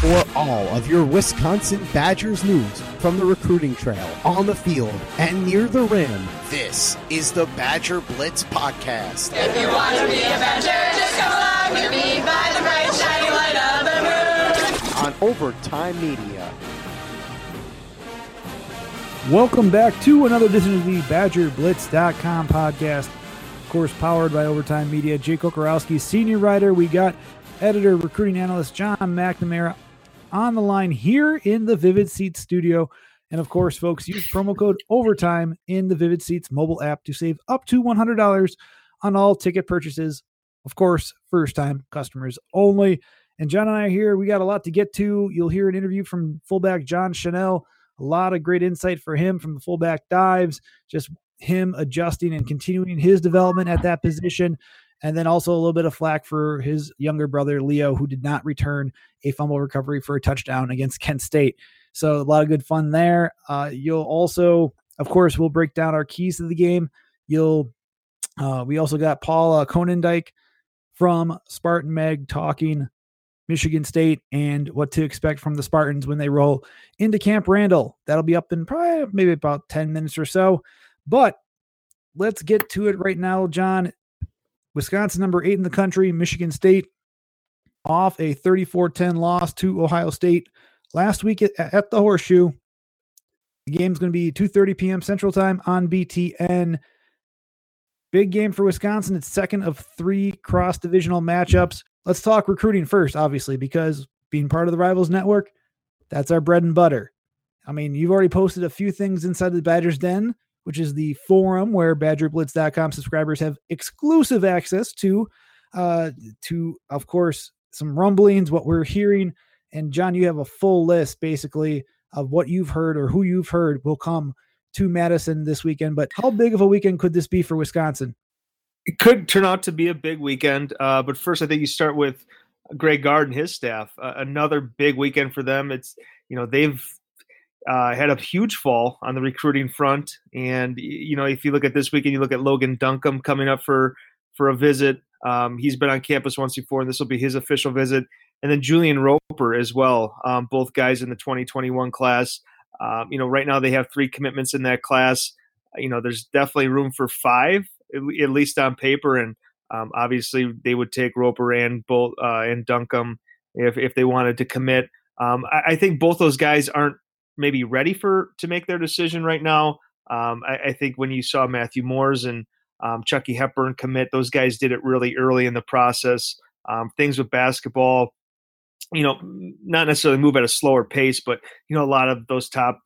For all of your Wisconsin Badgers news from the recruiting trail, on the field, and near the rim, this is the Badger Blitz Podcast. If you want to be a Badger, just come along with me by the bright shiny light of the moon. On Overtime Media. Welcome back to another edition of the BadgerBlitz.com podcast. Of course, powered by Overtime Media. Jake Kocorowski, senior writer. We got editor, recruiting analyst John McNamara on the line here in the Vivid Seats studio. And of course, folks, use promo code OVERTIME in the Vivid Seats mobile app to save up to $100 on all ticket purchases. Of course, first time customers only. And John and I are here. We got a lot to get to. You'll hear an interview from fullback John Chenal. A lot of great insight for him from the fullback dives, just him adjusting and continuing his development at that position. And then also a little bit of flack for his younger brother, Leo, who did not return a fumble recovery for a touchdown against Kent State. So a lot of good fun there. Uh, you'll also, of course, we'll break down our keys to the game. You'll, uh, we also got Paul uh, Konyndyk from Spartan Mag talking Michigan State and what to expect from the Spartans when they roll into Camp Randall. That'll be up in probably maybe about 10 minutes or so. But let's get to it right now, John. Wisconsin, number eight in the country, Michigan State off a 34 10 loss to Ohio State last week at, the Horseshoe. The game's going to be 2:30 p.m. Central Time on BTN. Big game for Wisconsin. It's second of three cross divisional matchups. Let's talk recruiting first, obviously, because being part of the Rivals Network, that's our bread and butter. I mean, you've already posted a few things inside the Badgers Den, which is the forum where BadgerBlitz.com subscribers have exclusive access to, uh, to of course some rumblings, what we're hearing. And John, you have a full list basically of what you've heard or who you've heard will come to Madison this weekend. But how big of a weekend could this be for Wisconsin? It could turn out to be a big weekend. Uh, but first, I think you start with Greg Gard and his staff. Uh, another big weekend for them. It's you know they've uh, had a huge fall on the recruiting front, and you know if you look at this weekend, you look at Logan Duncombe coming up for for a visit. Um, he's been on campus once before, and this will be his official visit. And then Julian Roper as well, um, both guys in the 2021 class. Um, you know, right now they have three commitments in that class. You know, there's definitely room for five, at least on paper. And um, obviously, they would take Roper and Bolt uh, and Duncombe if if they wanted to commit. Um, I, I, think both those guys aren't maybe ready for to make their decision right now. Um, I, I, think when you saw Matthew Mors and um, Chucky Hepburn commit, those guys did it really early in the process. Um, things with basketball, you know, not necessarily move at a slower pace, but you know, a lot of those top,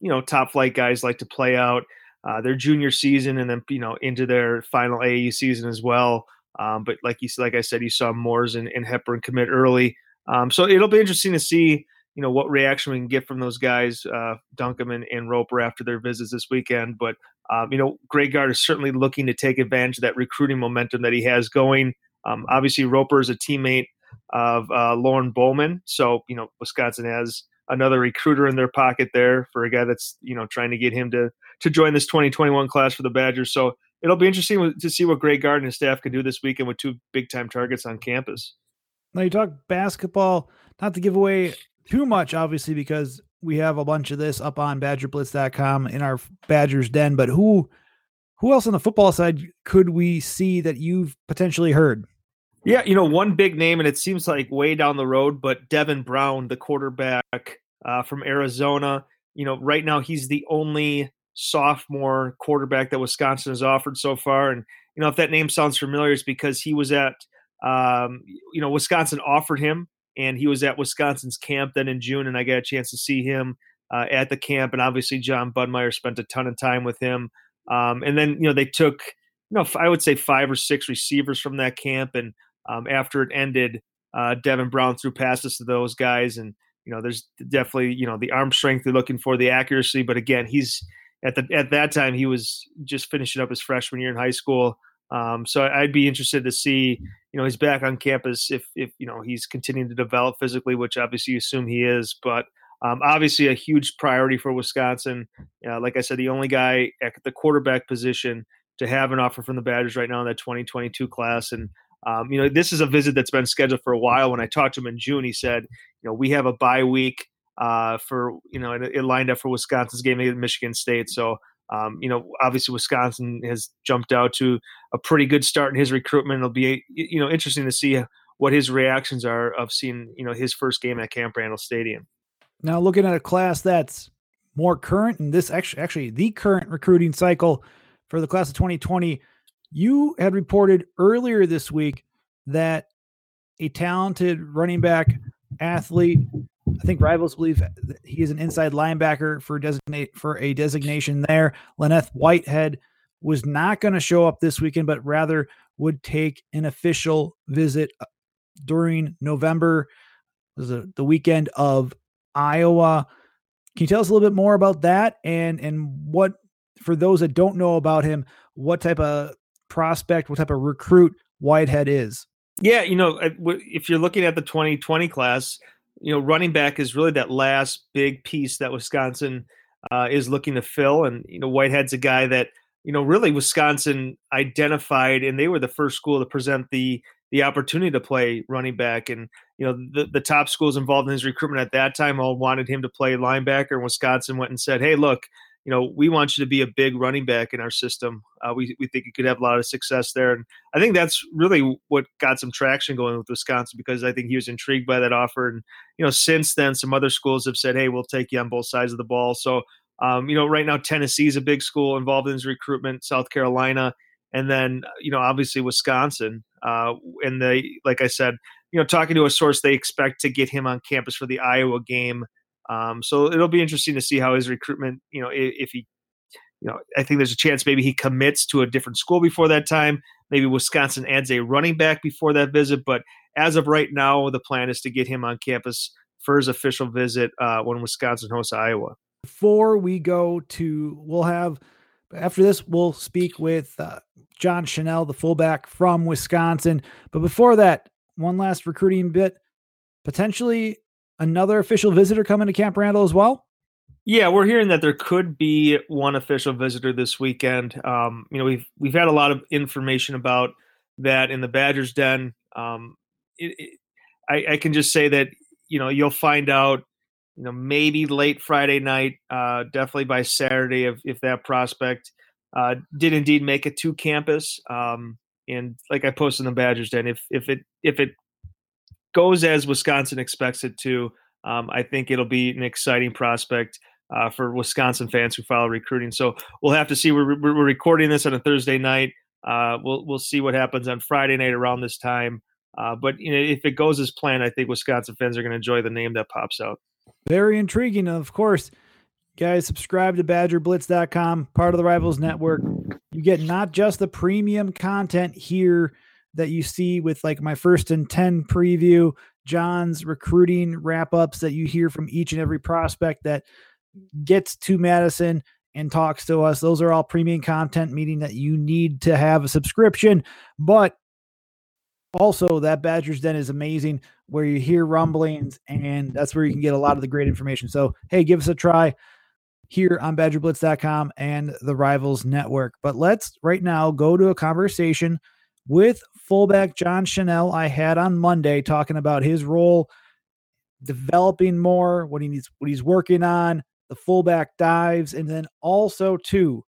you know, top flight guys like to play out uh, their junior season and then you know into their final AAU season as well. Um, but like you like I said, you saw Mors and, and Hepburn commit early, um, so it'll be interesting to see you know what reaction we can get from those guys, uh, Duncombe and, and Roper after their visits this weekend. But um, you know, Greg Gard is certainly looking to take advantage of that recruiting momentum that he has going. Um, obviously, Roper is a teammate of uh, Lorne Bowman, so you know Wisconsin has another recruiter in their pocket there for a guy that's you know trying to get him to to join this 2021 class for the Badgers. So it'll be interesting to see what Greg Gard and his staff can do this weekend with two big time targets on campus. Now you talk basketball, not to give away too much, obviously, because we have a bunch of this up on badgerblitz.com in our Badgers den. But who who else on the football side could we see that you've potentially heard? Yeah, you know, one big name, and it seems like way down the road, but Devin Brown, the quarterback uh, from Arizona. You know, right now he's the only sophomore quarterback that Wisconsin has offered so far. And, you know, if that name sounds familiar, it's because he was at, um, you know, Wisconsin offered him and he was at Wisconsin's camp then in June, and I got a chance to see him uh, at the camp. And obviously, John Budmayr spent a ton of time with him. Um, and then, you know, they took, you know, I would say five or six receivers from that camp. And um, after it ended, uh, Devin Brown threw passes to those guys. And, you know, there's definitely, you know, the arm strength they're looking for, the accuracy. But again, he's at the at that time he was just finishing up his freshman year in high school. Um, so I'd be interested to see, you know, he's back on campus if if you know he's continuing to develop physically, which obviously you assume he is. But um, obviously a huge priority for Wisconsin. Uh, like I said, the only guy at the quarterback position to have an offer from the Badgers right now in that 2022 class, and um, you know, this is a visit that's been scheduled for a while. When I talked to him in June, he said, you know, we have a bye week uh, for, you know, it, it, lined up for Wisconsin's game against Michigan State. So, um, you know, obviously Wisconsin has jumped out to a pretty good start in his recruitment. It'll be, you know, interesting to see what his reactions are of seeing, you know, his first game at Camp Randall Stadium. Now, looking at a class that's more current, and this actually, actually the current recruiting cycle for the class of 2020 you had reported earlier this week that a talented running back athlete, I think rivals believe he is an inside linebacker for designate for a designation there. Lenneth Whitehead was not going to show up this weekend, but rather would take an official visit uh, during November, the, the weekend of Iowa. Can you tell us a little bit more about that and and what for those that don't know about him, what type of prospect, what type of recruit Whitehead is. Yeah, you know, if you're looking at the 2020 class, you know, running back is really that last big piece that Wisconsin uh, is looking to fill. And, you know, Whitehead's a guy that, you know, really Wisconsin identified, and they were the first school to present the the opportunity to play running back. And, you know, the, the top schools involved in his recruitment at that time all wanted him to play linebacker. And Wisconsin went and said, hey, look, you know, we want you to be a big running back in our system. Uh, we, we think you could have a lot of success there. And I think that's really what got some traction going with Wisconsin because I think he was intrigued by that offer. And, you know, since then, some other schools have said, hey, we'll take you on both sides of the ball. So, um, you know, right now, Tennessee is a big school involved in his recruitment, South Carolina, and then, you know, obviously Wisconsin. Uh, and they, like I said, you know, talking to a source, they expect to get him on campus for the Iowa game um, so it'll be interesting to see how his recruitment, you know, if, if he, you know, I think there's a chance maybe he commits to a different school before that time. Maybe Wisconsin adds a running back before that visit. But as of right now, the plan is to get him on campus for his official visit uh, when Wisconsin hosts Iowa. Before we go to, we'll have after this, we'll speak with uh, John Chenal, the fullback from Wisconsin. But before that, one last recruiting bit. Potentially another official visitor coming to Camp Randall as well? Yeah, we're hearing that there could be one official visitor this weekend. Um, you know, we've we've had a lot of information about that in the Badgers Den. Um, it, it, I, I, can just say that you know you'll find out. You know, maybe late Friday night, uh, definitely by Saturday, if if that prospect uh, did indeed make it to campus. Um, and like I posted in the Badgers Den, if if it if it goes as Wisconsin expects it to, um, I think it'll be an exciting prospect uh, for Wisconsin fans who follow recruiting. So we'll have to see. We're, we're recording this on a Thursday night. Uh, we'll we'll see what happens on Friday night around this time. Uh, but you know, if it goes as planned, I think Wisconsin fans are going to enjoy the name that pops out. Very intriguing. Of course, guys, subscribe to BadgerBlitz.com, part of the Rivals Network. You get not just the premium content here that you see with like my first and 10 preview, John's recruiting wrap ups that you hear from each and every prospect that gets to Madison and talks to us. Those are all premium content, meaning that you need to have a subscription. But also, that Badgers Den is amazing where you hear rumblings, and that's where you can get a lot of the great information. So, hey, give us a try here on BadgerBlitz.com and the Rivals Network. But let's right now go to a conversation with fullback John Chenal I had on Monday talking about his role developing more, what he needs, what he's working on, the fullback dives, and then also too,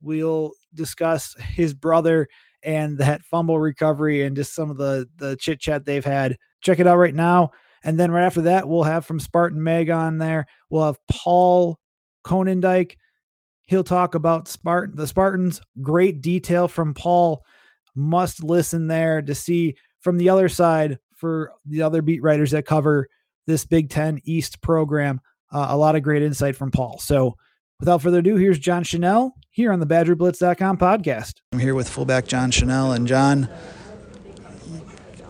we'll discuss his brother and that fumble recovery and just some of the the chit chat they've had. Check it out right now. And then right after that, we'll have from Spartan Mag on there. We'll have Paul Konyndyk. He'll talk about Spartan the Spartans. Great detail from Paul must listen there to see from the other side for the other beat writers that cover this Big Ten East program. Uh, a lot of great insight from Paul. So, without further ado, here's John Chenal here on the BadgerBlitz.com podcast. I'm here with fullback John Chenal and John,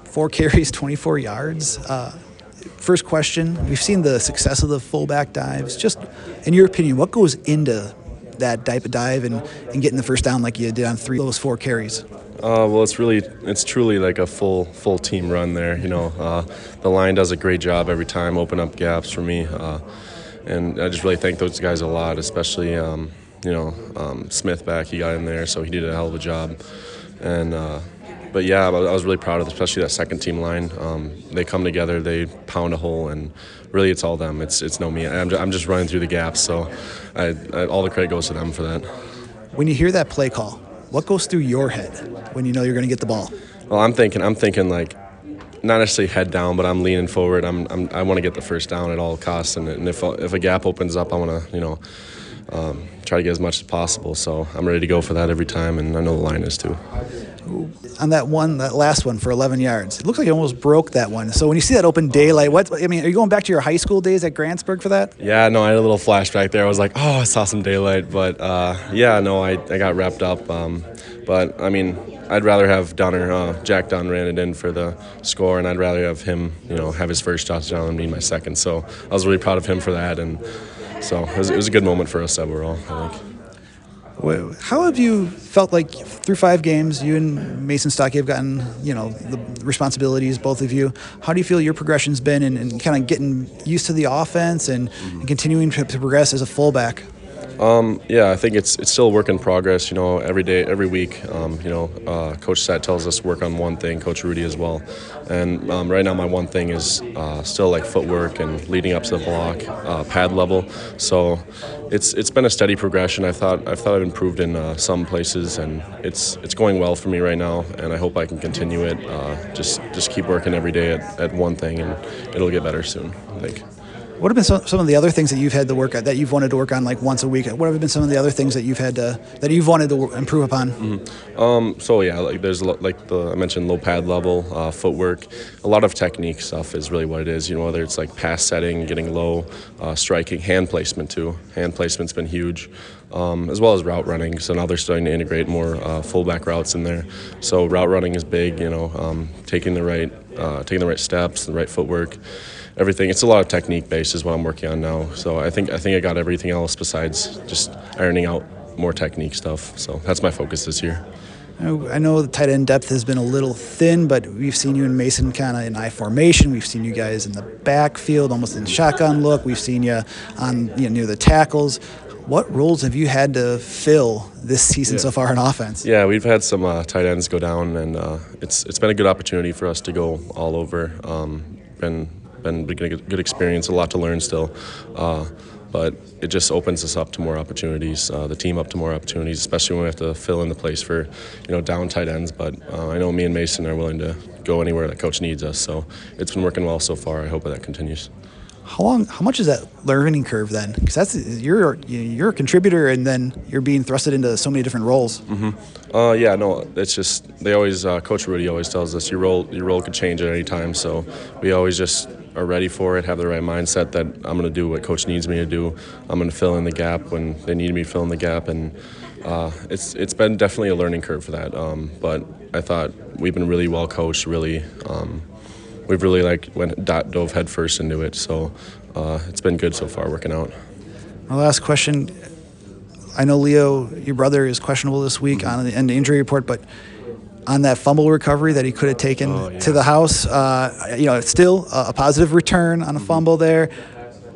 four carries, 24 yards. Uh, first question: We've seen the success of the fullback dives. Just in your opinion, what goes into that type of dive and, and getting the first down like you did on three those four carries? Uh, well, it's really, it's truly like a full, full team run there. You know, uh, the line does a great job every time, open up gaps for me, uh, and I just really thank those guys a lot, especially, um, you know, um, Smith back. He got in there, so he did a hell of a job, and uh, but yeah, I was really proud of especially that second team line. Um, they come together, they pound a hole, and really it's all them. It's it's no me. I'm just, I'm just running through the gaps, so I, I, all the credit goes to them for that. When you hear that play call, what goes through your head when you know you're going to get the ball? Well, I'm thinking I'm thinking like not necessarily head down, but I'm leaning forward. I'm, I'm i want to get the first down at all costs, and, and if if a gap opens up, I want to you know um, try to get as much as possible. So I'm ready to go for that every time, and I know the line is too. On that one, that last one for 11 yards, it looks like you almost broke that one. So when you see that open daylight, what I mean, are you going back to your high school days at Grantsburg for that? Yeah, no, I had a little flashback there. I was like, oh, I saw some daylight, but uh, yeah, no, I, I got wrapped up. Um, but I mean, I'd rather have Dunner, uh, Jack Dunn ran it in for the score, and I'd rather have him, you know, have his first touchdown and me my second. So I was really proud of him for that, and so it was, it was a good moment for us overall. I think. How have you felt like through five games, you and Mason Stokke have gotten, you know, the responsibilities, both of you. How do you feel your progression's been in, in kind of getting used to the offense and, mm-hmm. and continuing to, to progress as a fullback? Um, yeah, I think it's it's still a work in progress. You know, every day, every week. Um, you know, uh, Coach Sat tells us to work on one thing. Coach Rudy as well. And um, right now, my one thing is uh, still like footwork and leading up to the block, uh, pad level. So it's it's been a steady progression. I thought I've thought I've improved in uh, some places, and it's it's going well for me right now. And I hope I can continue it. Uh, just just keep working every day at, at one thing, and it'll get better soon. I think. What have been some, of the other things that you've had to work at that you've wanted to work on like once a week? What have been some of the other things that you've had to that you've wanted to improve upon? Mm-hmm. Um, so yeah, like there's like the I mentioned low pad level, uh, footwork, a lot of technique stuff is really what it is. You know whether it's like pass setting, getting low, uh, striking, hand placement too. Hand placement's been huge. Um, as well as route running. So now they're starting to integrate more uh, fullback routes in there. So route running is big. You know, um, taking the right uh, taking the right steps, the right footwork everything. It's a lot of technique based is what I'm working on now. So I think I think I got everything else besides just ironing out more technique stuff. So that's my focus this year. I know the tight end depth has been a little thin, but we've seen you and Mason kind of in I formation. We've seen you guys in the backfield, almost in shotgun look. We've seen you on you know, near the tackles. What roles have you had to fill this season yeah. so far in offense? Yeah, we've had some uh, tight ends go down, and uh, it's it's been a good opportunity for us to go all over. Um, been been a good experience, a lot to learn still. Uh, but it just opens us up to more opportunities, uh, the team up to more opportunities, especially when we have to fill in the place for, you know, down tight ends. But uh, I know me and Mason are willing to go anywhere that coach needs us. So it's been working well so far. I hope that continues. How long? How much is that learning curve then? Because that's you're you're a contributor, and then you're being thrusted into so many different roles. Mm-hmm. Uh, yeah, no, it's just they always uh, Coach Rudy always tells us your role your role could change at any time. So we always just are ready for it, have the right mindset that I'm going to do what coach needs me to do. I'm going to fill in the gap when they need me to fill in the gap, and uh, it's it's been definitely a learning curve for that. Um, but I thought we've been really well coached. Really, um, we've really like went dove headfirst into it. So uh, it's been good so far, working out. My last question. I know Leo, your brother, is questionable this week mm-hmm. on the injury report, but on that fumble recovery that he could have taken oh, yeah. to the house. Uh, you know, still a, positive return on a mm-hmm. fumble there.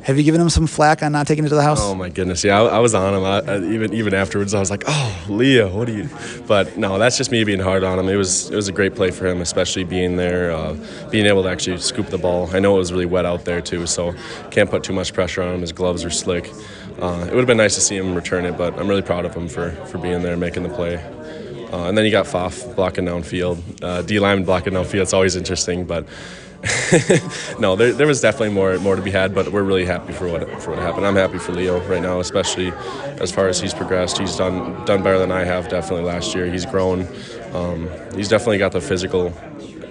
Have you given him some flack on not taking it to the house? Oh my goodness, yeah, I, I was on him. I, I, even even afterwards, I was like, "Oh, Leo, what are you?" But no, that's just me being hard on him. It was it was a great play for him, especially being there, uh, being able to actually scoop the ball. I know it was really wet out there too, so can't put too much pressure on him. His gloves are slick. Uh, it would have been nice to see him return it, but I'm really proud of him for for being there, making the play. Uh, and then you got Faf blocking downfield. Uh, D Lyman blocking downfield. It's always interesting, but no, there, there was definitely more more to be had. But we're really happy for what for what happened. I'm happy for Leo right now, especially as far as he's progressed. He's done done better than I have definitely last year. He's grown. Um, he's definitely got the physical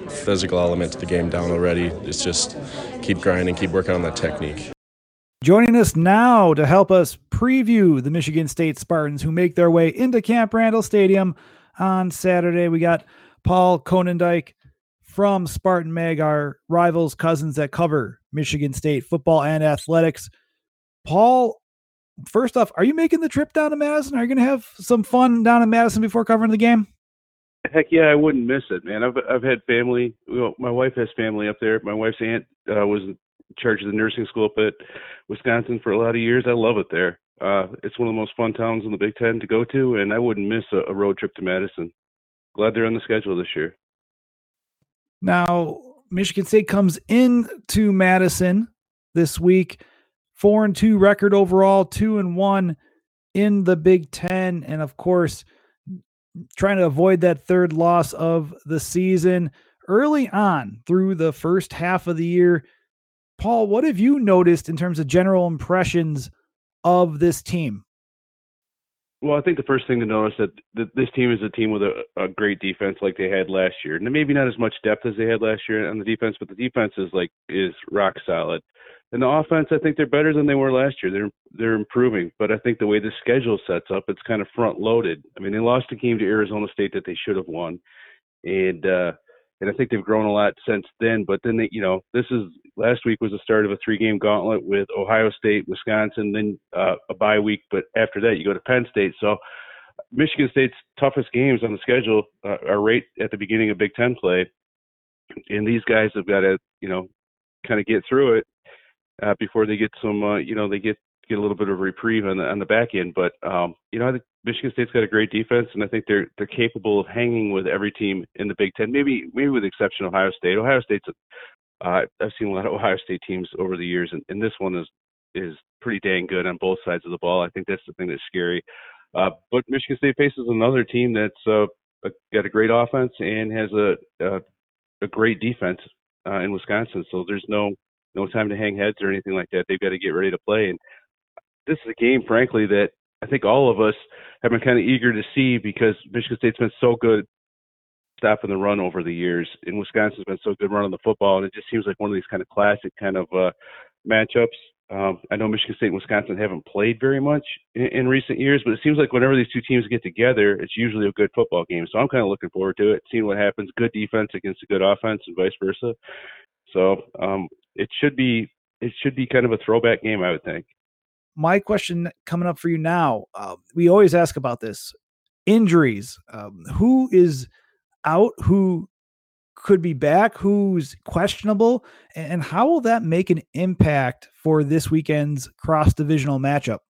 physical element to the game down already. It's just keep grinding, keep working on that technique. Joining us now to help us preview the Michigan State Spartans who make their way into Camp Randall Stadium on Saturday. We got Paul Konyndyk from Spartan Mag, our rivals, cousins that cover Michigan State football and athletics. Paul, first off, are you making the trip down to Madison? Are you going to have some fun down in Madison before covering the game? Heck yeah, I wouldn't miss it, man. I've I've had family. Well, my wife has family up there. My wife's aunt uh, was in charge of the nursing school up at Wisconsin for a lot of years. I love it there uh, it's one of the most fun towns in the Big Ten to go to, and I wouldn't miss a, a road trip to Madison. Glad they're on the schedule this year. Now, Michigan State comes in to Madison this week, four and two record overall, two and one in the Big Ten, and of course, trying to avoid that third loss of the season early on through the first half of the year. Paul, what have you noticed in terms of general impressions of this team? Well, I think the first thing to notice that th- this team is a team with a, a great defense like they had last year, and maybe not as much depth as they had last year on the defense, but the defense is like is rock solid. And the offense, I think they're better than they were last year. They're they're improving, but I think the way the schedule sets up, it's kind of front loaded. I mean, they lost a game to Arizona State that they should have won, and uh, and I think they've grown a lot since then. But then they, you know, this is last week was the start of a three-game gauntlet with Ohio State, Wisconsin, then uh, a bye week. But after that, you go to Penn State. So Michigan State's toughest games on the schedule uh, are right at the beginning of Big Ten play, and these guys have got to, you know, kind of get through it uh, before they get some, uh, you know, they get get a little bit of reprieve on the on the back end. But um, you know, I think Michigan State's got a great defense, and I think they're they're capable of hanging with every team in the Big Ten. Maybe maybe with the exception of Ohio State. Ohio State's a, uh, I've seen a lot of Ohio State teams over the years, and, and this one is is pretty dang good on both sides of the ball. I think that's the thing that's scary. Uh, but Michigan State faces another team that's uh, got a great offense and has a a, a great defense uh, in Wisconsin. So there's no no time to hang heads or anything like that. They've got to get ready to play. And this is a game, frankly, that I think all of us have been kind of eager to see because Michigan State's been so good stopping the run over the years, and Wisconsin's been so good running the football, and it just seems like one of these kind of classic kind of uh, matchups. Um, I know Michigan State and Wisconsin haven't played very much in, in recent years, but it seems like whenever these two teams get together, it's usually a good football game. So I'm kind of looking forward to it, seeing what happens. Good defense against a good offense, and vice versa. So um, it should be it should be kind of a throwback game, I would think. My question coming up for you now, uh, we always ask about this injuries. Um, who is out? Who could be back? Who's questionable? And how will that make an impact for this weekend's cross divisional matchup?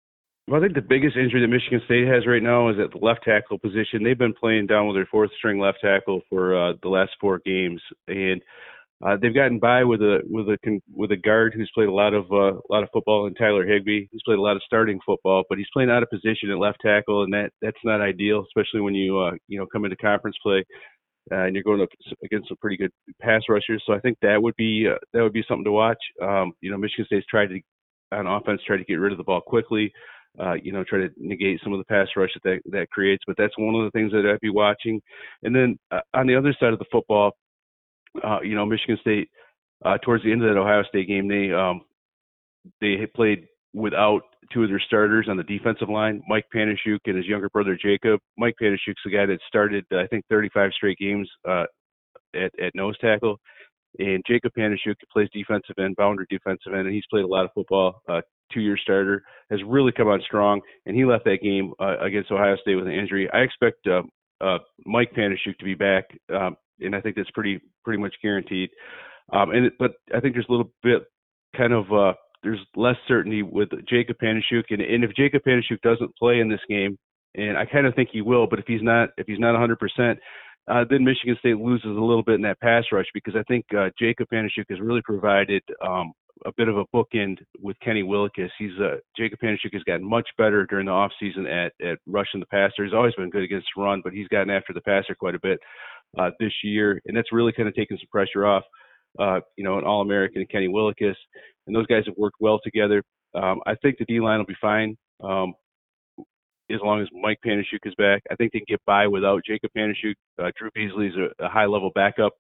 Well, I think the biggest injury that Michigan State has right now is at the left tackle position. They've been playing down with their fourth string left tackle for uh, the last four games, and uh, they've gotten by with a with a with a guard who's played a lot of uh, a lot of football, and Tyler Higby. He's played a lot of starting football, but he's playing out of position at left tackle, and that that's not ideal, especially when you uh, you know come into conference play uh, and you're going up against some pretty good pass rushers. So I think that would be uh, that would be something to watch. Um, you know, Michigan State's tried to on offense try to get rid of the ball quickly. Uh, you know, try to negate some of the pass rush that, that that creates. But that's one of the things that I'd be watching. And then uh, on the other side of the football, uh, you know, Michigan State uh, towards the end of that Ohio State game, they um, they played without two of their starters on the defensive line, Mike Panasiuk and his younger brother Jacob. Mike Panasiuk's the guy that started, I think, 35 straight games uh, at, at nose tackle. And Jacob Panasiuk plays defensive end, boundary defensive end, and he's played a lot of football. Uh, two-year starter has really come on strong, and he left that game uh, against Ohio State with an injury. I expect uh, uh, Mike Panasiuk to be back um, and I think that's pretty pretty much guaranteed. Um, and but I think there's a little bit kind of uh, there's less certainty with Jacob Panasiuk, and, and if Jacob Panasiuk doesn't play in this game, and I kind of think he will, but if he's not if he's not 100 percent. Uh, then Michigan State loses a little bit in that pass rush because I think uh, Jacob Panasiuk has really provided um, a bit of a bookend with Kenny Willekes. He's uh, Jacob Panasiuk has gotten much better during the offseason at at rushing the passer. He's always been good against the run, but he's gotten after the passer quite a bit uh, this year, and that's really kind of taken some pressure off. Uh, you know, an All-American Kenny Willekes, and those guys have worked well together. Um, I think the D line will be fine um, as long as Mike Panasiuk is back. I think they can get by without Jacob Panasiuk. Uh, Drew Beasley is a, a high-level backup.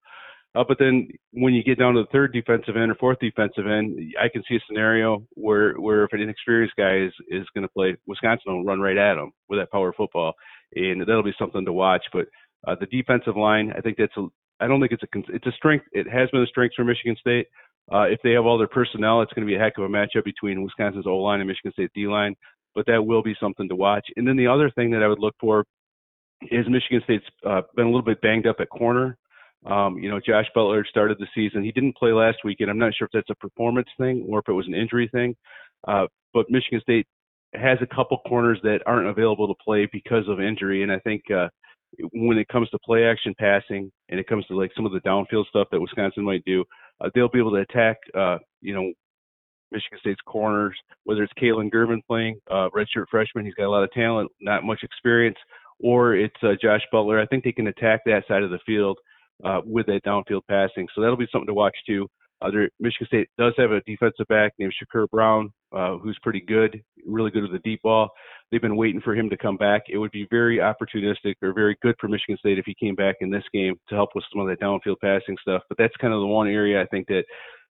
Uh, but then when you get down to the third defensive end or fourth defensive end, I can see a scenario where where if an inexperienced guy is is going to play, Wisconsin will run right at him with that power football, and that'll be something to watch. But uh, the defensive line, I think that's a. I don't think it's a. It's a strength. It has been a strength for Michigan State. Uh, if they have all their personnel, it's going to be a heck of a matchup between Wisconsin's O line and Michigan State D line. But that will be something to watch. And then the other thing that I would look for is Michigan State's uh, been a little bit banged up at corner. Um, you know, Josh Butler started the season. He didn't play last weekend. I'm not sure if that's a performance thing or if it was an injury thing. Uh, but Michigan State has a couple corners that aren't available to play because of injury, and I think uh, when it comes to play action passing and it comes to like some of the downfield stuff that Wisconsin might do, uh, they'll be able to attack, uh, you know, Michigan State's corners, whether it's Kalon Gervin playing, uh, redshirt freshman, he's got a lot of talent, not much experience, or it's uh, Josh Butler. I think they can attack that side of the field uh, with that downfield passing. So that'll be something to watch too. Uh, Michigan State does have a defensive back named Shakur Brown, uh, who's pretty good, really good with the deep ball. They've been waiting for him to come back. It would be very opportunistic or very good for Michigan State if he came back in this game to help with some of that downfield passing stuff. But that's kind of the one area I think that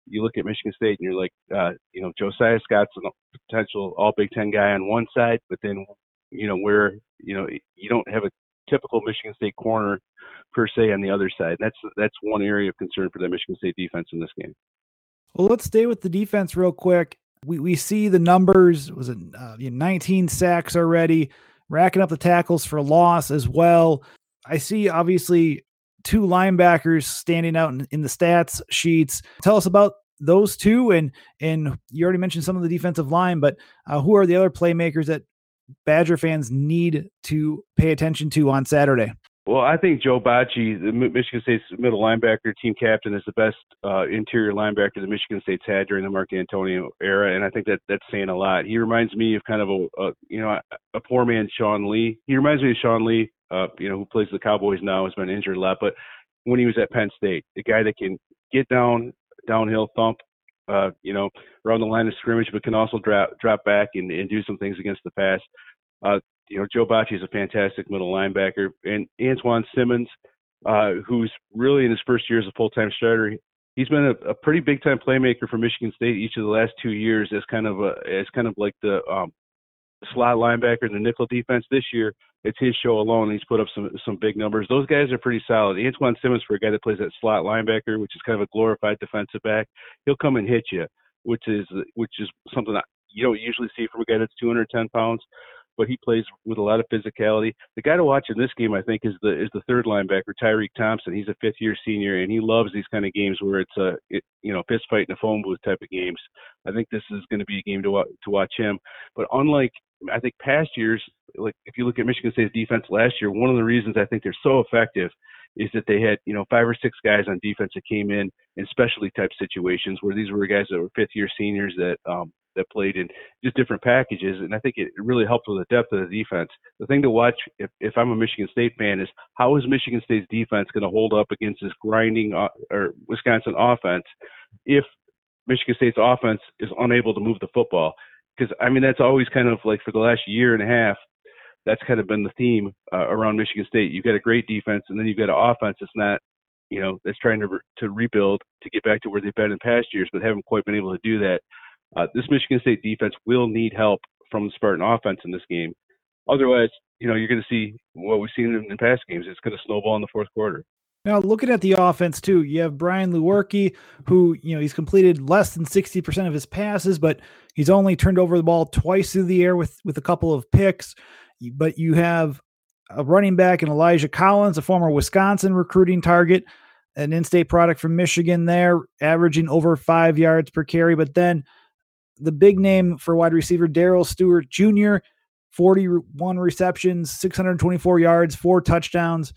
you look at Michigan State and you're like, uh, you know, Josiah Scott's a potential All Big Ten guy on one side, but then, you know, where you know you don't have a typical Michigan State corner per se on the other side. That's that's one area of concern for the Michigan State defense in this game. Well, let's stay with the defense real quick. We we see the numbers. Was it uh, 19 sacks already? Racking up the tackles for loss as well. I see obviously two linebackers standing out in, in the stats sheets. Tell us about those two, and and you already mentioned some of the defensive line, but uh, who are the other playmakers that Badger fans need to pay attention to on Saturday? Well, I think Joe Bachie, the Michigan State's middle linebacker, team captain, is the best uh, interior linebacker that Michigan State's had during the Mark Dantonio era, and I think that that's saying a lot. He reminds me of kind of a, a you know a poor man Sean Lee. He reminds me of Sean Lee, uh, you know, who plays the Cowboys now, has been injured a lot, but when he was at Penn State, the guy that can get down downhill, thump, uh, you know, around the line of scrimmage, but can also drop drop back and, and do some things against the pass. Uh, you know, Joe Bachie is a fantastic middle linebacker, and Antjuan Simmons, uh, who's really in his first year as a full-time starter, he's been a, a pretty big-time playmaker for Michigan State each of the last two years as kind of a as kind of like the um, slot linebacker in the nickel defense. This year, it's his show alone. He's put up some some big numbers. Those guys are pretty solid. Antjuan Simmons for a guy that plays that slot linebacker, which is kind of a glorified defensive back, he'll come and hit you, which is which is something that you don't usually see from a guy that's 210 pounds but he plays with a lot of physicality. The guy to watch in this game, I think, is the is the third linebacker, Tyriq Thompson. He's a fifth year senior, and he loves these kind of games where it's a it, you know fist fight in a phone booth type of games. I think this is going to be a game to watch, to watch him. But unlike I think past years, like if you look at Michigan State's defense last year, one of the reasons I think they're so effective is that they had you know five or six guys on defense that came in in specialty type situations where these were guys that were fifth year seniors that um, that played in just different packages, and I think it really helped with the depth of the defense. The thing to watch, if, if I'm a Michigan State fan, is how is Michigan State's defense going to hold up against this grinding uh, or Wisconsin offense if Michigan State's offense is unable to move the football? Because I mean, that's always kind of like for the last year and a half. That's kind of been the theme uh, around Michigan State. You've got a great defense, and then you've got an offense that's not you know, that's trying to to rebuild to get back to where they've been in past years, but haven't quite been able to do that. Uh, this Michigan State defense will need help from the Spartan offense in this game. Otherwise, you know, you're going to see what we've seen in, in past games. It's going to snowball in the fourth quarter. Now, looking at the offense too, you have Brian Lewerke, who you know he's completed less than sixty percent of his passes, but he's only turned over the ball twice through the air with with a couple of picks. But you have a running back in Elijah Collins, a former Wisconsin recruiting target, an in-state product from Michigan, there averaging over five yards per carry. But then the big name for wide receiver Darrell Stewart Jr. 41 receptions, 624 yards, four touchdowns.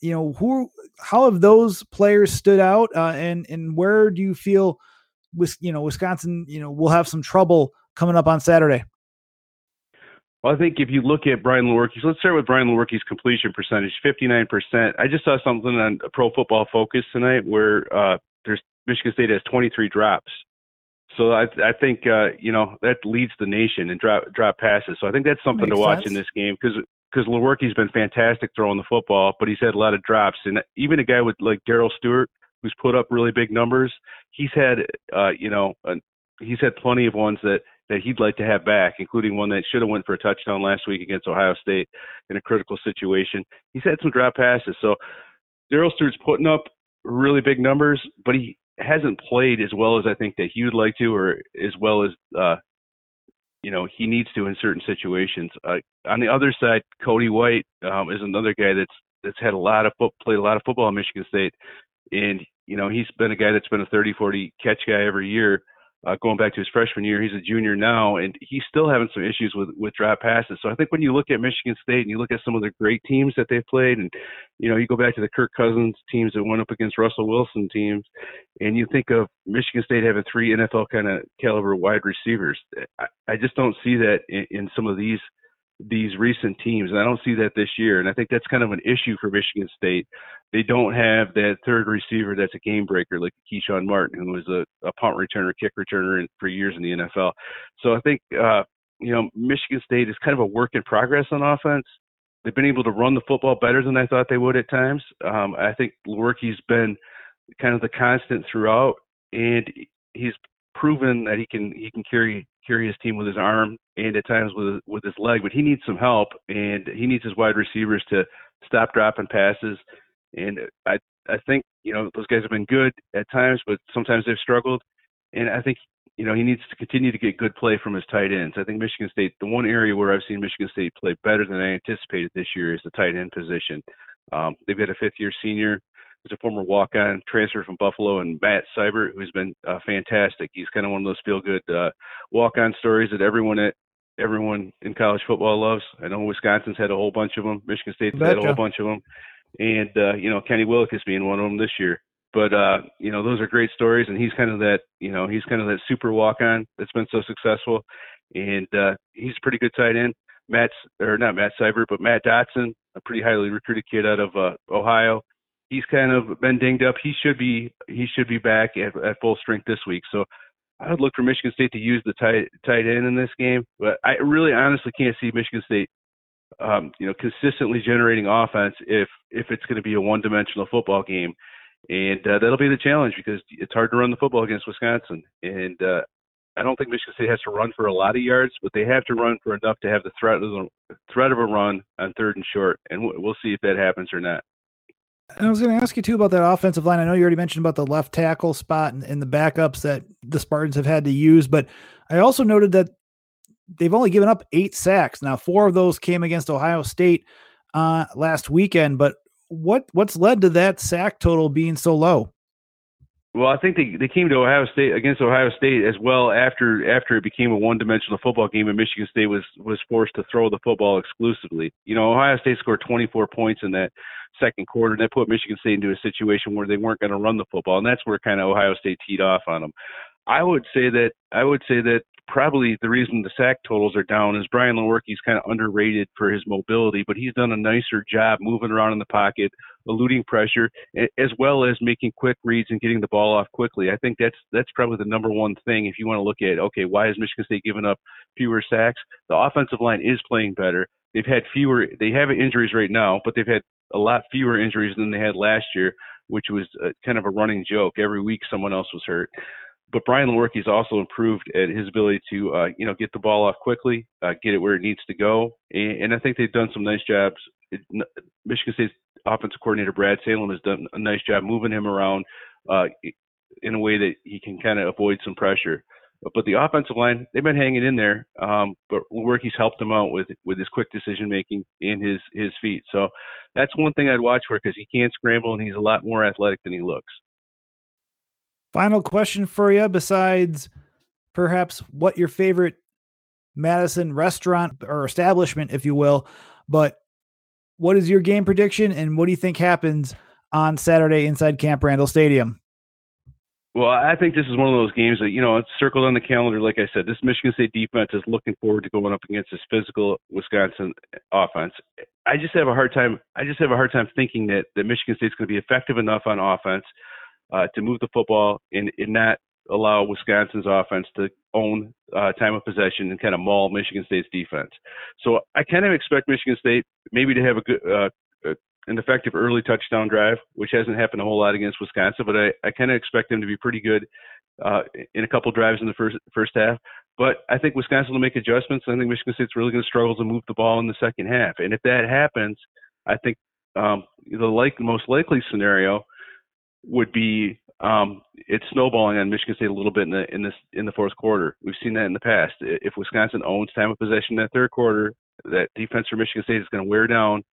You know who? How have those players stood out? Uh, and and where do you feel, with you know Wisconsin? You know will have some trouble coming up on Saturday. Well, I think if you look at Brian Lewerke's, let's start with Brian Lewerke's completion percentage, 59%. I just saw something on Pro Football Focus tonight where uh, there's Michigan State has 23 drops. So I I think uh, you know that leads the nation in drop drop passes. So I think that's something Makes to watch sense. in this game because because Lewerke's been fantastic throwing the football, but he's had a lot of drops. And even a guy with like Darrell Stewart, who's put up really big numbers, he's had uh, you know uh, he's had plenty of ones that that he'd like to have back, including one that should have went for a touchdown last week against Ohio State in a critical situation. He's had some drop passes, so Darrell Stewart's putting up really big numbers, but he hasn't played as well as I think that he would like to, or as well as uh, you know he needs to in certain situations. Uh, on the other side, Cody White um, is another guy that's that's had a lot of foot, played a lot of football in Michigan State, and you know he's been a guy that's been a 30, 40 catch guy every year. Uh, going back to his freshman year. He's a junior now, and he's still having some issues with with drop passes. So I think when you look at Michigan State and you look at some of the great teams that they've played, and you know you go back to the Kirk Cousins teams that went up against Russell Wilson teams, and you think of Michigan State having three NFL kind of caliber wide receivers. I, I just don't see that in, in some of these these recent teams, and I don't see that this year. And I think that's kind of an issue for Michigan State. They don't have that third receiver that's a game breaker like Keshawn Martin, who was a, a punt returner, kick returner for years in the NFL. So I think uh, you know Michigan State is kind of a work in progress on offense. They've been able to run the football better than I thought they would at times. Um, I think Lewerke's been kind of the constant throughout, and he's proven that he can he can carry carry his team with his arm and at times with with his leg, but he needs some help and he needs his wide receivers to stop dropping passes. And I I think you know those guys have been good at times, but sometimes they've struggled. And I think you know he needs to continue to get good play from his tight ends. I think Michigan State, the one area where I've seen Michigan State play better than I anticipated this year is the tight end position. Um, they've got a fifth year senior who's a former walk-on transfer from Buffalo, and Matt Seybert, who's been uh, fantastic. He's kind of one of those feel-good uh, walk-on stories that everyone at everyone in college football loves. I know Wisconsin's had a whole bunch of them. Michigan State's had a whole bunch of them, and uh, you know Kenny Willekes being one of them this year. But uh, you know those are great stories, and he's kind of that you know he's kind of that super walk-on that's been so successful, and uh, he's a pretty good tight end. Matt's or not Matt Seybert, but Matt Dotson, a pretty highly recruited kid out of uh, Ohio he's kind of been dinged up. He should be he should be back at, at full strength this week. So I would look for Michigan State to use the tight tight end in this game, but I really honestly can't see Michigan State, um, you know, consistently generating offense if if it's going to be a one dimensional football game, and uh, that'll be the challenge because it's hard to run the football against Wisconsin, and uh, I don't think Michigan State has to run for a lot of yards, but they have to run for enough to have the threat of the threat of a run on third and short, and we'll see if that happens or not. And I was going to ask you too about that offensive line. I know you already mentioned about the left tackle spot and, and, the backups that the Spartans have had to use, but I also noted that they've only given up eight sacks. Now, four of those came against Ohio State uh, last weekend. But what what's led to that sack total being so low? Well, I think they they came to Ohio State against Ohio State as well after after it became a one dimensional football game and Michigan State was was forced to throw the football exclusively. You know, Ohio State scored 24 points in that second quarter, and that put Michigan State into a situation where they weren't going to run the football, and that's where kind of Ohio State teed off on them. I would say that I would say that probably the reason the sack totals are down is Brian Lewerke's kind of underrated for his mobility, but he's done a nicer job moving around in the pocket, eluding pressure, as well as making quick reads and getting the ball off quickly. I think that's that's probably the number one thing if you want to look at okay, why has Michigan State given up fewer sacks? The offensive line is playing better. They've had fewer. They have injuries right now, but they've had a lot fewer injuries than they had last year, which was a, kind of a running joke. Every week, someone else was hurt but Brian Lewerke's also improved at his ability to, uh, you know, get the ball off quickly, uh, get it where it needs to go, and, and I think they've done some nice jobs. It, Michigan State's offensive coordinator Brad Salem has done a nice job moving him around uh, in a way that he can kind of avoid some pressure. But, the offensive line, they've been hanging in there. Um, but Lewerke's helped them out with with his quick decision making and his his feet. So that's one thing I'd watch for because he can't scramble and he's a lot more athletic than he looks. Final question for you, besides perhaps what your favorite Madison restaurant or establishment, if you will, but what is your game prediction and what do you think happens on Saturday inside Camp Randall Stadium? Well, I think this is one of those games that, you know, it's circled on the calendar. Like I said, this Michigan State defense is looking forward to going up against this physical Wisconsin offense. I just have a hard time. I just have a hard time thinking that, that Michigan State's going to be effective enough on offense uh, to move the football and, and not allow Wisconsin's offense to own uh, time of possession and kind of maul Michigan State's defense. So I kind of expect Michigan State maybe to have a good, uh, uh, an effective early touchdown drive, which hasn't happened a whole lot against Wisconsin, but I, I kind of expect them to be pretty good uh, in a couple drives in the first first half. But I think Wisconsin will make adjustments. I think Michigan State's really going to struggle to move the ball in the second half, and if that happens, I think um, the like most likely scenario would be um, it's snowballing on Michigan State a little bit in the in this in the fourth quarter. We've seen that in the past. If Wisconsin owns time of possession in that third quarter, that defense for Michigan State is going to wear down.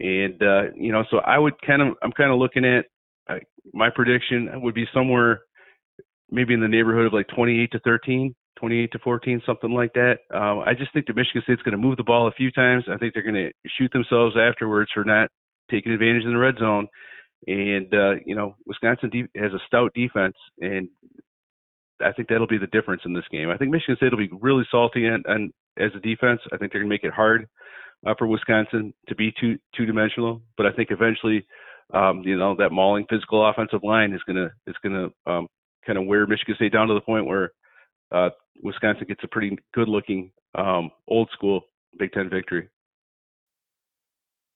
And uh, you know, so I would kind of I'm kind of looking at uh, my prediction would be somewhere maybe in the neighborhood of like 28 to 13, 28 to 14, something like that. Um, I just think that Michigan State's going to move the ball a few times. I think they're going to shoot themselves afterwards for not taking advantage in the red zone. And uh, you know, Wisconsin de- has a stout defense, and I think that'll be the difference in this game. I think Michigan State will be really salty and, and as a defense. I think they're going to make it hard uh, for Wisconsin to be two two dimensional. But I think eventually, um, you know, that mauling physical offensive line is gonna is gonna um, kind of wear Michigan State down to the point where uh, Wisconsin gets a pretty good looking um, old school Big Ten victory.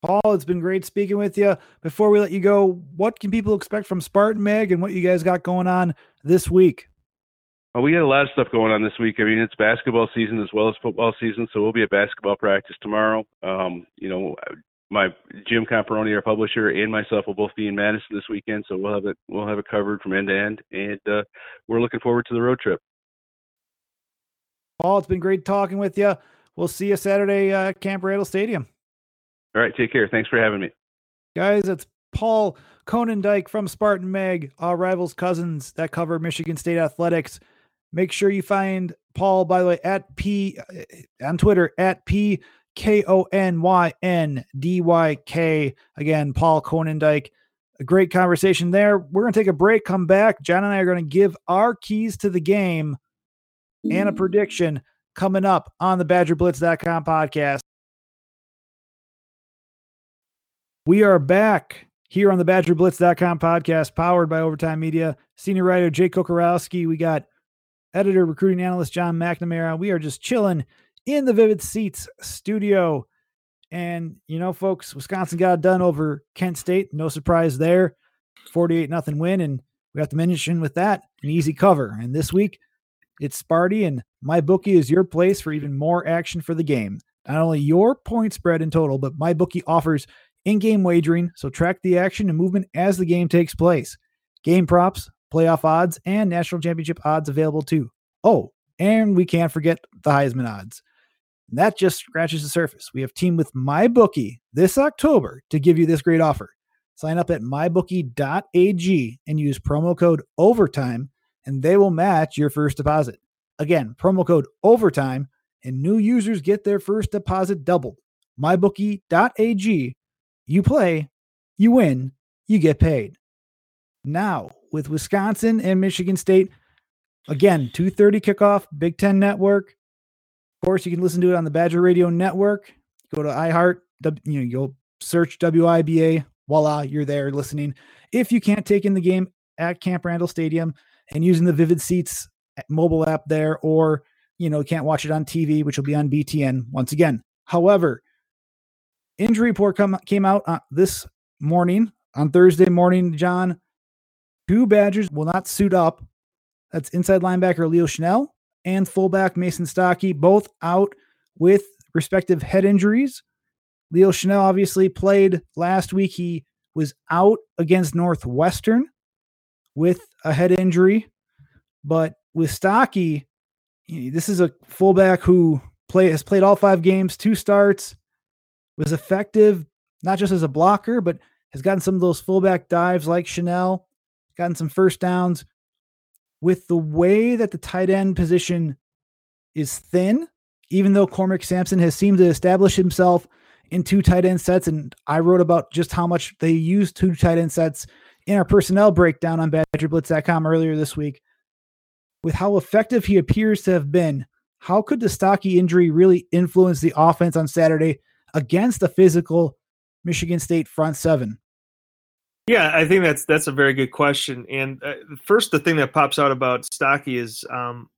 Paul, it's been great speaking with you. Before we let you go, what can people expect from Spartan Mag and what you guys got going on this week? Well, we got a lot of stuff going on this week. I mean, it's basketball season as well as football season, so we'll be at basketball practice tomorrow. Um, you know, my Jim Comparoni, our publisher, and myself will both be in Madison this weekend, so we'll have it we'll have it covered from end to end, and uh, we're looking forward to the road trip. Paul, it's been great talking with you. We'll see you Saturday uh, Camp Randall Stadium. All right, take care. Thanks for having me. Guys, it's Paul Konyndyk from Spartan Mag, our rivals cousins that cover Michigan State athletics. Make sure you find Paul, by the way, at P uh, on Twitter at P K O N Y N D Y K. Again, Paul Konyndyk. A great conversation there. We're going to take a break, come back. John and I are going to give our keys to the game and a prediction coming up on the BadgerBlitz.com podcast. We are back here on the BadgerBlitz.com podcast, powered by Overtime Media. Senior writer Jake Kocorowski. We got editor, recruiting analyst John McNamara. We are just chilling in the Vivid Seats studio. And, you know, folks, Wisconsin got done over Kent State. No surprise there. 48 nothing win. And we have to mention with that an easy cover. And this week, it's Sparty, and MyBookie is your place for even more action for the game. Not only your point spread in total, but MyBookie offers in game wagering, so track the action and movement as the game takes place. Game props, playoff odds, and national championship odds available too. Oh, and we can't forget the Heisman odds. That just scratches the surface. We have teamed with MyBookie this October to give you this great offer. Sign up at mybookie.ag and use promo code OVERTIME, and they will match your first deposit. Again, promo code OVERTIME, and new users get their first deposit doubled. MyBookie.ag. You play, you win, you get paid. Now, with Wisconsin and Michigan State, again, 2:30 kickoff, Big 10 Network. Of course, you can listen to it on the Badger Radio Network. Go to iHeart, you know, you'll search WIBA, voila, you're there listening. If you can't take in the game at Camp Randall Stadium and using the Vivid Seats eh, mobile app there, or you know, can't watch it on TV, which will be on BTN once again. However, injury report come, came out uh, this morning on Thursday morning, John. Two Badgers will not suit up. That's inside linebacker Leo Chenal and fullback Mason Stokke, both out with respective head injuries. Leo Chenal obviously played last week. He was out against Northwestern with a head injury. But with Stokke, this is a fullback who play has played all five games, two starts, was effective not just as a blocker, but has gotten some of those fullback dives like Chenal, gotten some first downs. With the way that the tight end position is thin, even though Cormac Sampson has seemed to establish himself in two tight end sets, and I wrote about just how much they use two tight end sets in our personnel breakdown on BadgerBlitz.com earlier this week with how effective he appears to have been, how could the Stokke injury really influence the offense on Saturday against the physical Michigan State front seven? Yeah, I think that's that's a very good question. And uh, first, the thing that pops out about Stokke is um,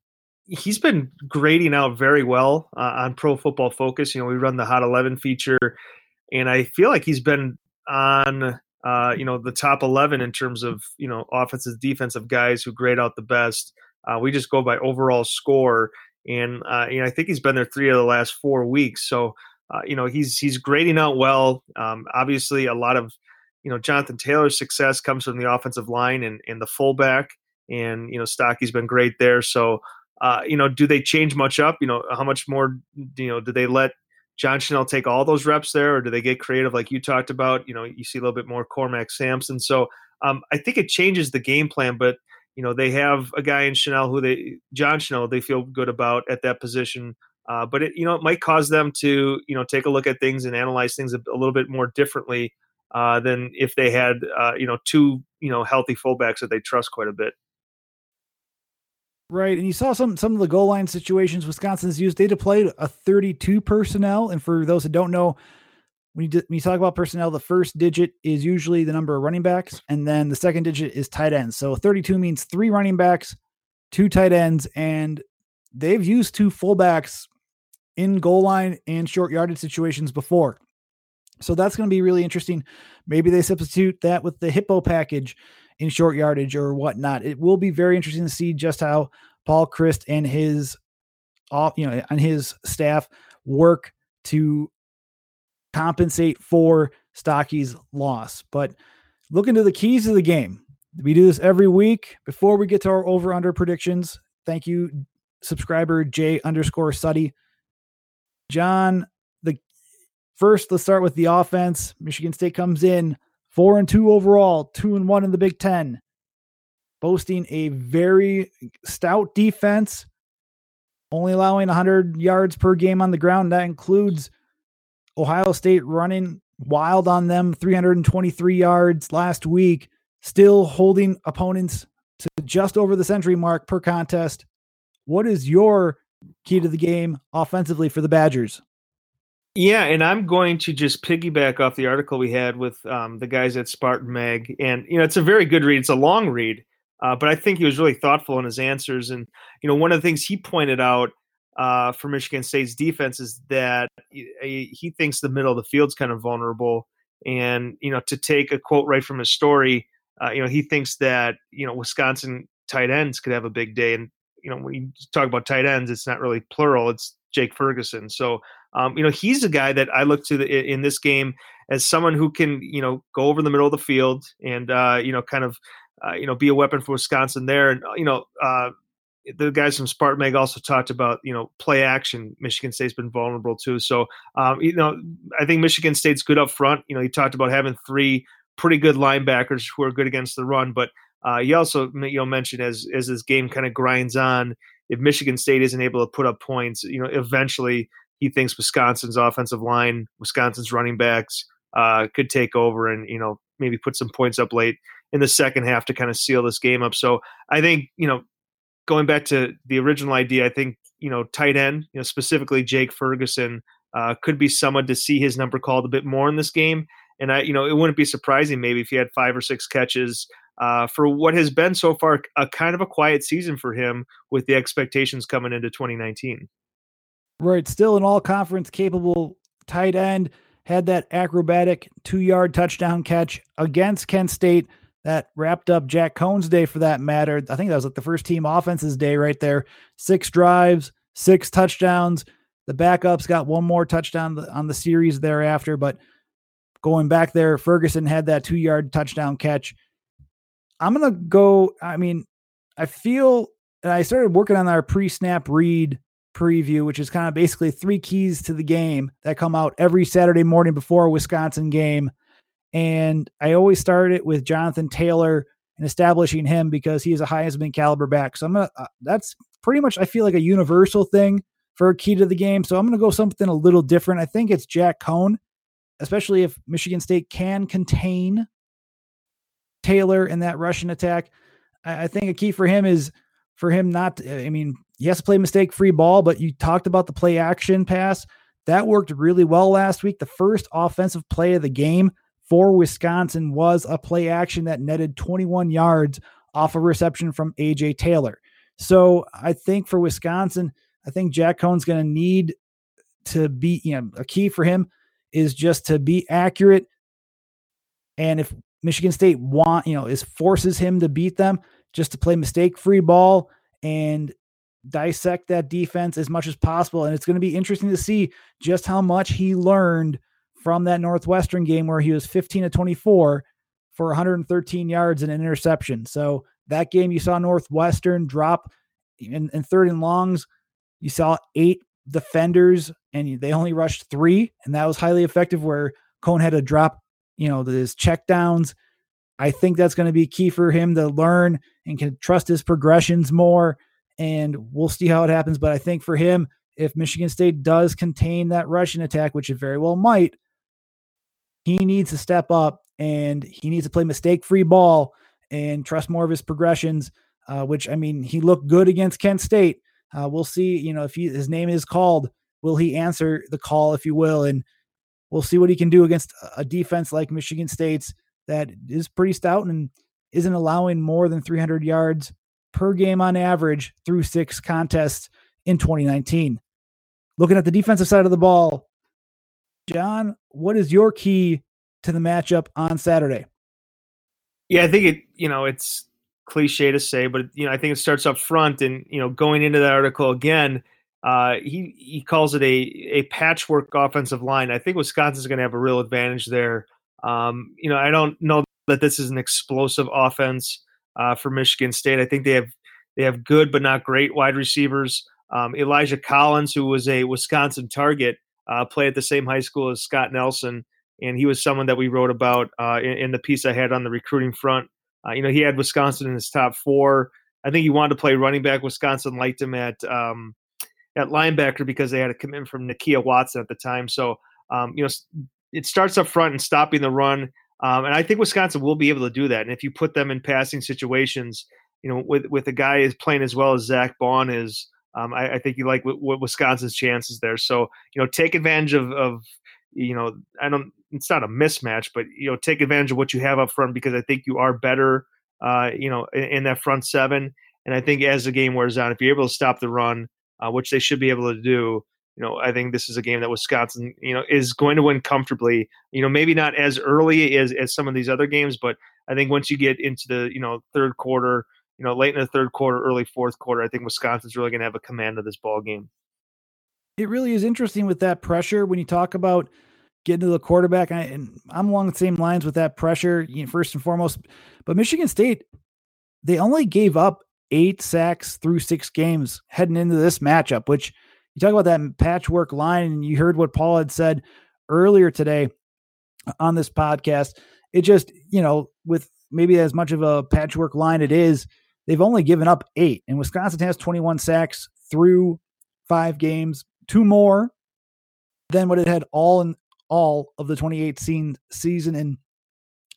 he's been grading out very well uh, on Pro Football Focus. You know, we run the Hot Eleven feature, and I feel like he's been on uh, you know the top eleven in terms of you know offensive defensive guys who grade out the best. Uh, we just go by overall score, and uh, you know I think he's been there three of the last four weeks. So uh, you know he's he's grading out well. Um, obviously, a lot of you know Jonathan Taylor's success comes from the offensive line and, and the fullback, and you know Stokke's been great there. So uh, you know, do they change much up? You know, how much more? You know, do they let John Chenal take all those reps there, or do they get creative like you talked about? You know, you see a little bit more Cormac Sampson. So um, I think it changes the game plan, but you know they have a guy in Chenal who they John Chenal they feel good about at that position. Uh, but it you know it might cause them to you know take a look at things and analyze things a, a little bit more differently uh, than if they had uh, you know two you know healthy fullbacks that they trust quite a bit. Right, and you saw some some of the goal line situations Wisconsin's used. They deployed a 32 personnel, and for those that don't know, when you, when you talk about personnel, the first digit is usually the number of running backs, and then the second digit is tight ends. So 32 means three running backs, two tight ends, and they've used two fullbacks in goal line and short yardage situations before. So that's going to be really interesting. Maybe they substitute that with the hippo package in short yardage or whatnot. It will be very interesting to see just how Paul Chryst and his off, you know, and his staff work to compensate for Stokke's loss. But look into the keys of the game. We do this every week before we get to our over under predictions. Thank you, subscriber J underscore Suddy. John, the first, let's start with the offense. Michigan State comes in four and two overall, two and one in the Big Ten, boasting a very stout defense, only allowing 100 yards per game on the ground. That includes Ohio State running wild on them, 323 yards last week, still holding opponents to just over the century mark per contest. What is your key to the game offensively for the Badgers? Yeah, and I'm going to just piggyback off the article we had with um, the guys at Spartan Mag, and you know it's a very good read. It's a long read, uh, but I think he was really thoughtful in his answers. And you know, one of the things he pointed out uh, for Michigan State's defense is that he, he thinks the middle of the field's kind of vulnerable. And you know, to take a quote right from his story, uh, you know, he thinks that you know Wisconsin tight ends could have a big day. And you know, when you talk about tight ends, it's not really plural; it's Jake Ferguson. So um, you know, he's a guy that I look to the, in this game as someone who can, you know, go over the middle of the field and, uh, you know, kind of, uh, you know, be a weapon for Wisconsin there. And, you know, uh, the guys from Spartan Mag also talked about, you know, play action. Michigan State's been vulnerable too. So, um, you know, I think Michigan State's good up front. You know, he talked about having three pretty good linebackers who are good against the run, but uh, you also you know mentioned as as this game kind of grinds on, if Michigan State isn't able to put up points, you know, eventually he thinks Wisconsin's offensive line, Wisconsin's running backs uh, could take over and you know maybe put some points up late in the second half to kind of seal this game up. So I think you know going back to the original idea, I think you know tight end, you know specifically Jake Ferguson uh, could be someone to see his number called a bit more in this game. And I, you know, it wouldn't be surprising maybe if he had five or six catches uh, for what has been so far a kind of a quiet season for him with the expectations coming into 2019. Right. Still an all conference capable tight end. Had that acrobatic two yard touchdown catch against Kent State that wrapped up Jack Coan's day for that matter. I think that was like the first team offense's day right there. Six drives, six touchdowns. The backups got one more touchdown on the series thereafter. But going back there, Ferguson had that two yard touchdown catch. I'm to go. I mean, I feel and I started working on our pre snap read preview, which is kind of basically three keys to the game that come out every Saturday morning before a Wisconsin game. And I always start it with Jonathan Taylor and establishing him because he is a Heisman caliber back. So I'm gonna uh, that's pretty much I feel like a universal thing for a key to the game. So I'm gonna go something a little different. I think it's Jack Coan, especially if Michigan State can contain Taylor in that Russian attack. I, I think a key for him is for him not. I mean, he has to play mistake free ball, but you talked about the play action pass. That worked really well last week. The first offensive play of the game for Wisconsin was a play action that netted 21 yards off a reception from AJ Taylor. So I think for Wisconsin, I think Jack Coan's going to need to be, you know, a key for him is just to be accurate. And if Michigan State want, you know, is forces him to beat them, just to play mistake free ball and dissect that defense as much as possible. And it's going to be interesting to see just how much he learned from that Northwestern game where he was 15 to 24 for 113 yards and an interception. So that game you saw Northwestern drop in, in third and longs. You saw eight defenders and they only rushed three, and that was highly effective where Coan had to drop, you know, his check downs. I think that's going to be key for him to learn and can trust his progressions more. And we'll see how it happens. But I think for him, if Michigan State does contain that rushing attack, which it very well might, he needs to step up and he needs to play mistake free ball and trust more of his progressions. Uh, which I mean, he looked good against Kent State. Uh, we'll see. You know, if he, his name is called, will he answer the call, if you will? And we'll see what he can do against a defense like Michigan State's that is pretty stout and isn't allowing more than 300 yards per game on average through six contests in 2019. Looking at the defensive side of the ball, John, what is your key to the matchup on Saturday? Yeah, I think it, you know, it's cliche to say, but you know, I think it starts up front and, you know, going into that article again, uh, he he calls it a a patchwork offensive line. I think Wisconsin's going to have a real advantage there um, you know, I don't know that this is an explosive offense uh, for Michigan State. I think they have they have good but not great wide receivers. Um, Elijah Collins, who was a Wisconsin target, uh, played at the same high school as Scott Nelson, and he was someone that we wrote about uh, in, in, the piece I had on the recruiting front. Uh, you know, he had Wisconsin in his top four. I think he wanted to play running back. Wisconsin liked him at um, at linebacker because they had a commitment from Nakia Watson at the time. So, um, you know, it starts up front and stopping the run. Um, and I think Wisconsin will be able to do that. And if you put them in passing situations, you know, with with a guy is playing as well as Zack Baun is, um, I, I, think you like what, Wisconsin's chances there. So you know, take advantage of of you know, I don't. It's not a mismatch, but you know, take advantage of what you have up front because I think you are better. Uh, you know, in, in, that front seven, and I think as the game wears on, if you're able to stop the run, uh, which they should be able to do, you know, I think this is a game that Wisconsin, you know, is going to win comfortably. You know, maybe not as early as as some of these other games, but I think once you get into the you know third quarter, you know, late in the third quarter, early fourth quarter, I think Wisconsin's really going to have a command of this ball game. It really is interesting with that pressure when you talk about getting to the quarterback, I, and I'm along the same lines with that pressure. You know, first and foremost, but Michigan State, they only gave up eight sacks through six games heading into this matchup, which you talk about that patchwork line, and you heard what Paul had said earlier today on this podcast. It just, you know, with maybe as much of a patchwork line it is, they've only given up eight, and Wisconsin has 21 sacks through five games, two more than what it had all in all of the 2018 season. And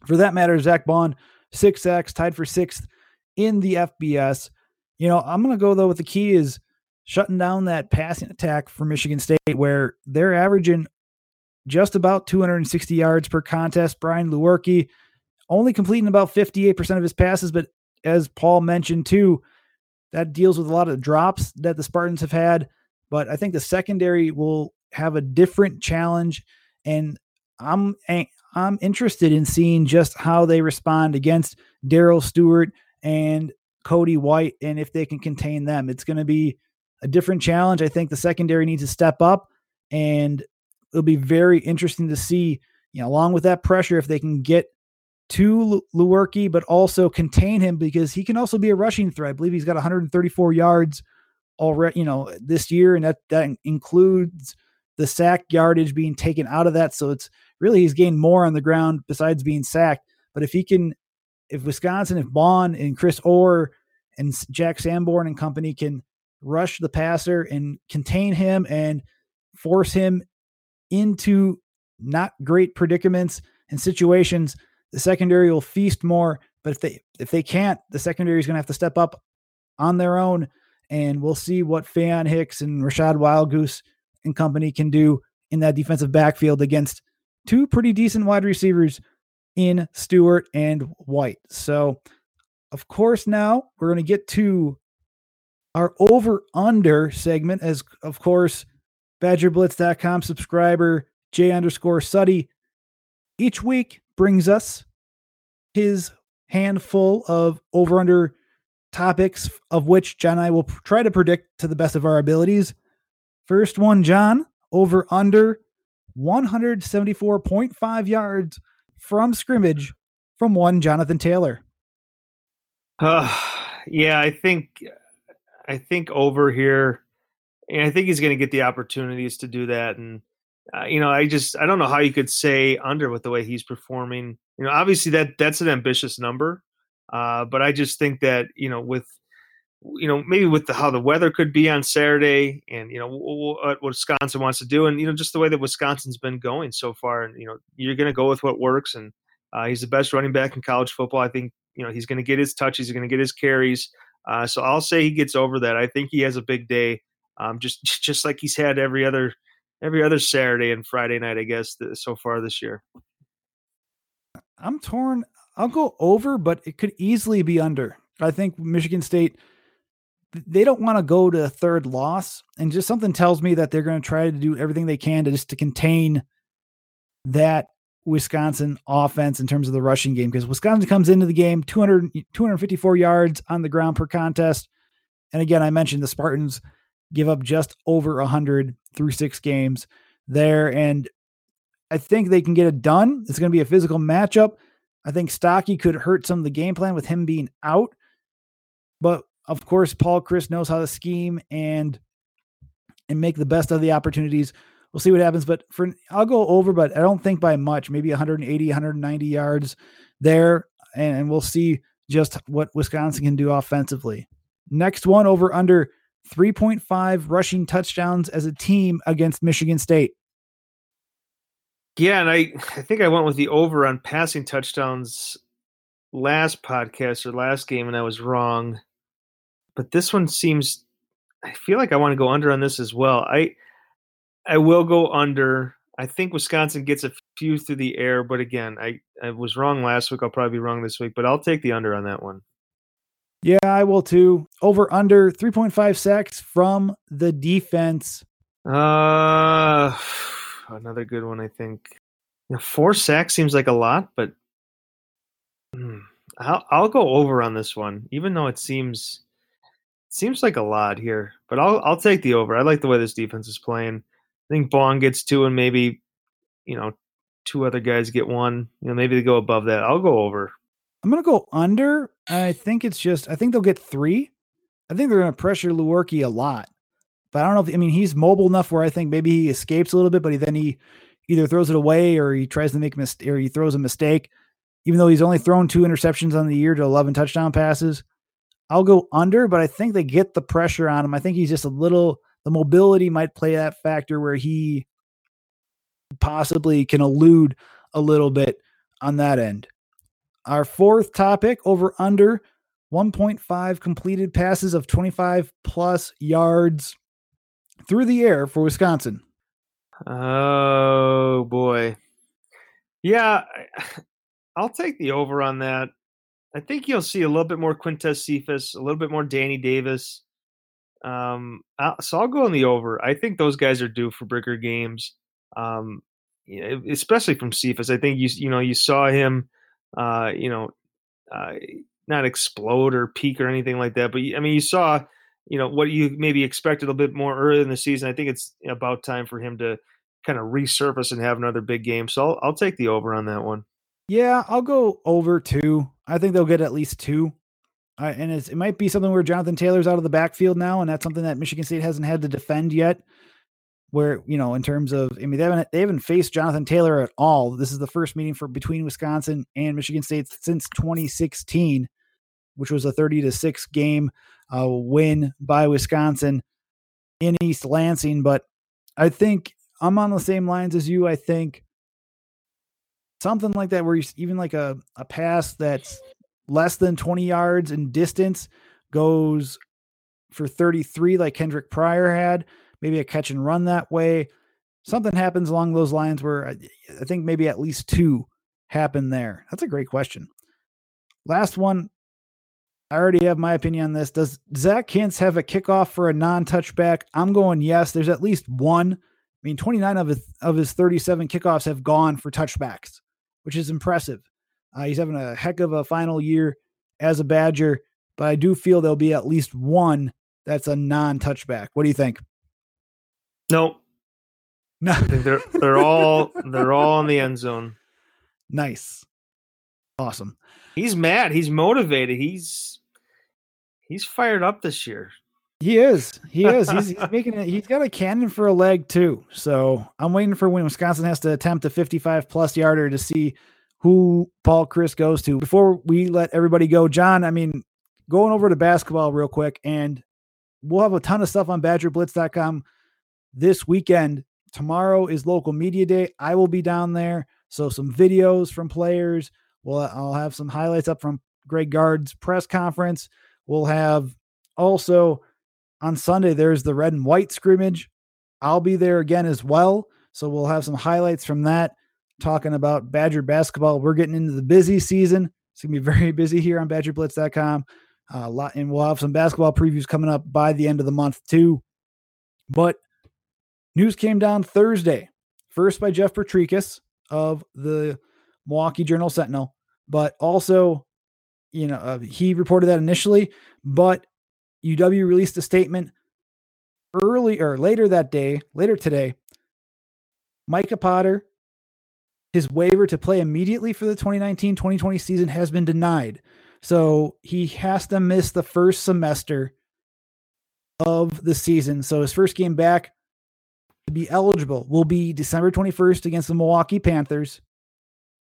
for that matter, Zack Baun, six sacks, tied for sixth in the FBS. You know, I'm going to go though with the key is shutting down that passing attack for Michigan State, where they're averaging just about 260 yards per contest. Brian Lewerke only completing about 58% of his passes, but as Paul mentioned too, that deals with a lot of drops that the Spartans have had. But I think the secondary will have a different challenge, and I'm I'm interested in seeing just how they respond against Darrell Stewart and Cody White, and if they can contain them. It's going to be a different challenge. I think the secondary needs to step up, and it'll be very interesting to see, you know, along with that pressure, if they can get to Lewerke, but also contain him because he can also be a rushing threat. I believe he's got 134 yards already, you know, this year, and that that includes the sack yardage being taken out of that. So it's really he's gained more on the ground besides being sacked. But if he can, if Wisconsin, if Baun and Chris Orr and Jack Sanborn and company can rush the passer and contain him and force him into not great predicaments and situations, the secondary will feast more. But if they if they can't, the secondary is going to have to step up on their own, and we'll see what Faion Hicks and Rachad Wildgoose and company can do in that defensive backfield against two pretty decent wide receivers in Stewart and White. So, of course, now we're going to get to our over under segment, as of course, BadgerBlitz.com subscriber J underscore Suddy each week brings us his handful of over under topics, of which John and I will try to predict to the best of our abilities. First one, John, over under 174.5 yards from scrimmage from one Jonathan Taylor. Uh, yeah, I think I think over here, and I think he's going to get the opportunities to do that. And uh, you know, I just I don't know how you could say under with the way he's performing. You know, obviously that that's an ambitious number, uh, but I just think that you know with you know maybe with the how the weather could be on Saturday and you know what Wisconsin wants to do and you know just the way that Wisconsin's been going so far and you know you're going to go with what works and uh, he's the best running back in college football. I think you know he's going to get his touches, he's going to get his carries. Uh, so I'll say he gets over that. I think he has a big day, um, just just like he's had every other every other Saturday and Friday night, I guess, so far this year. I'm torn. I'll go over, but it could easily be under. I think Michigan State they don't want to go to a third loss, and just something tells me that they're going to try to do everything they can to just to contain that Wisconsin offense in terms of the rushing game because Wisconsin comes into the game 200 254 yards on the ground per contest. And again, I mentioned the Spartans give up just over 100 through six games there. And I think they can get it done. It's going to be a physical matchup. I think Stokke could hurt some of the game plan with him being out. But of course, Paul Chryst knows how to scheme and and make the best of the opportunities. We'll see what happens. But for I'll go over, but I don't think by much, maybe 180, 190 yards there. And we'll see just what Wisconsin can do offensively. Next one over under 3.5 rushing touchdowns as a team against Michigan State. Yeah, and I, I think I went with the over on passing touchdowns last podcast or last game, and I was wrong. But this one seems I feel like I want to go under on this as well. I I will go under. I think Wisconsin gets a few through the air, but again, I, I was wrong last week. I'll probably be wrong this week, but I'll take the under on that one. Yeah, I will too. Over under 3.5 sacks from the defense. Uh another good one, I think. You know, four sacks seems like a lot, but hmm, I'll I'll go over on this one, even though it seems seems like a lot here. But I'll I'll take the over. I like the way this defense is playing. I think Baun gets two, and maybe you know two other guys get one. You know, maybe they go above that. I'll go over. I'm gonna go under. I think it's just I think they'll get three. I think they're gonna pressure Lewerke a lot. But I don't know if I mean he's mobile enough where I think maybe he escapes a little bit, but he, then he either throws it away or he tries to make mistake or he throws a mistake. Even though he's only thrown two interceptions on the year to 11 touchdown passes, I'll go under, but I think they get the pressure on him. I think he's just a little, the mobility might play that factor where he possibly can elude a little bit on that end. Our fourth topic over under 1.5 completed passes of 25 plus yards through the air for Wisconsin. Oh boy. Yeah, I'll take the over on that. I think you'll see a little bit more Quintez Cephus, a little bit more Danny Davis. Um, so I'll go on the over. I think those guys are due for bigger games, um, especially from Cephus. I think you you know you saw him uh, you know, uh, not explode or peak or anything like that. But I mean, you saw, you know, what you maybe expected a little bit more early in the season. I think it's about time for him to kind of resurface and have another big game. So I'll, I'll take the over on that one. Yeah, I'll go over two. I think they'll get at least two. Uh, and it might be something where Jonathan Taylor's out of the backfield now, and that's something that Michigan State hasn't had to defend yet where you know in terms of I mean they haven't they haven't faced Jonathan Taylor at all. This is the first meeting for between Wisconsin and Michigan State since 2016, which was a 30 to six game uh, win by Wisconsin in East Lansing. But I think I'm on the same lines as you. I think something like that where you even like a a pass that's less than 20 yards in distance goes for 33 like Kendric Pryor had maybe a catch and run that way. Something happens along those lines where I, I think maybe at least two happen there. That's a great question. Last one. I already have my opinion on this. Does Zach Hintze have a kickoff for a non-touchback? I'm going yes. There's at least one. I mean, 29 of his of his 37 kickoffs have gone for touchbacks, which is impressive. Uh, he's having a heck of a final year as a Badger, but I do feel there'll be at least one that's a non-touchback. What do you think? Nope. No, they're they're all they're all in the end zone. Nice, awesome. He's mad. He's motivated. He's he's fired up this year. He is. He is. He's, he's making it. He's got a cannon for a leg too. So I'm waiting for when Wisconsin has to attempt a 55 plus yarder to see who Paul Chryst goes to. Before we let everybody go, John. I mean, going over to basketball real quick, and we'll have a ton of stuff on BadgerBlitz.com this weekend. Tomorrow is local media day. I will be down there. So some videos from players. Well, I'll have some highlights up from Greg Gard's press conference. We'll have also on Sunday, there's the red and white scrimmage. I'll be there again as well. So we'll have some highlights from that, talking about Badger basketball. We're getting into the busy season. It's going to be very busy here on BadgerBlitz.com. Uh, a lot, and we'll have some basketball previews coming up by the end of the month too. But news came down Thursday, first by Jeff Potrykus of the Milwaukee Journal Sentinel, but also, you know, uh, he reported that initially, but UW released a statement early or later that day, later today. Micah Potter, his waiver to play immediately for the 2019 2020 season has been denied. So he has to miss the first semester of the season. So his first game back to be eligible will be December 21st against the Milwaukee Panthers.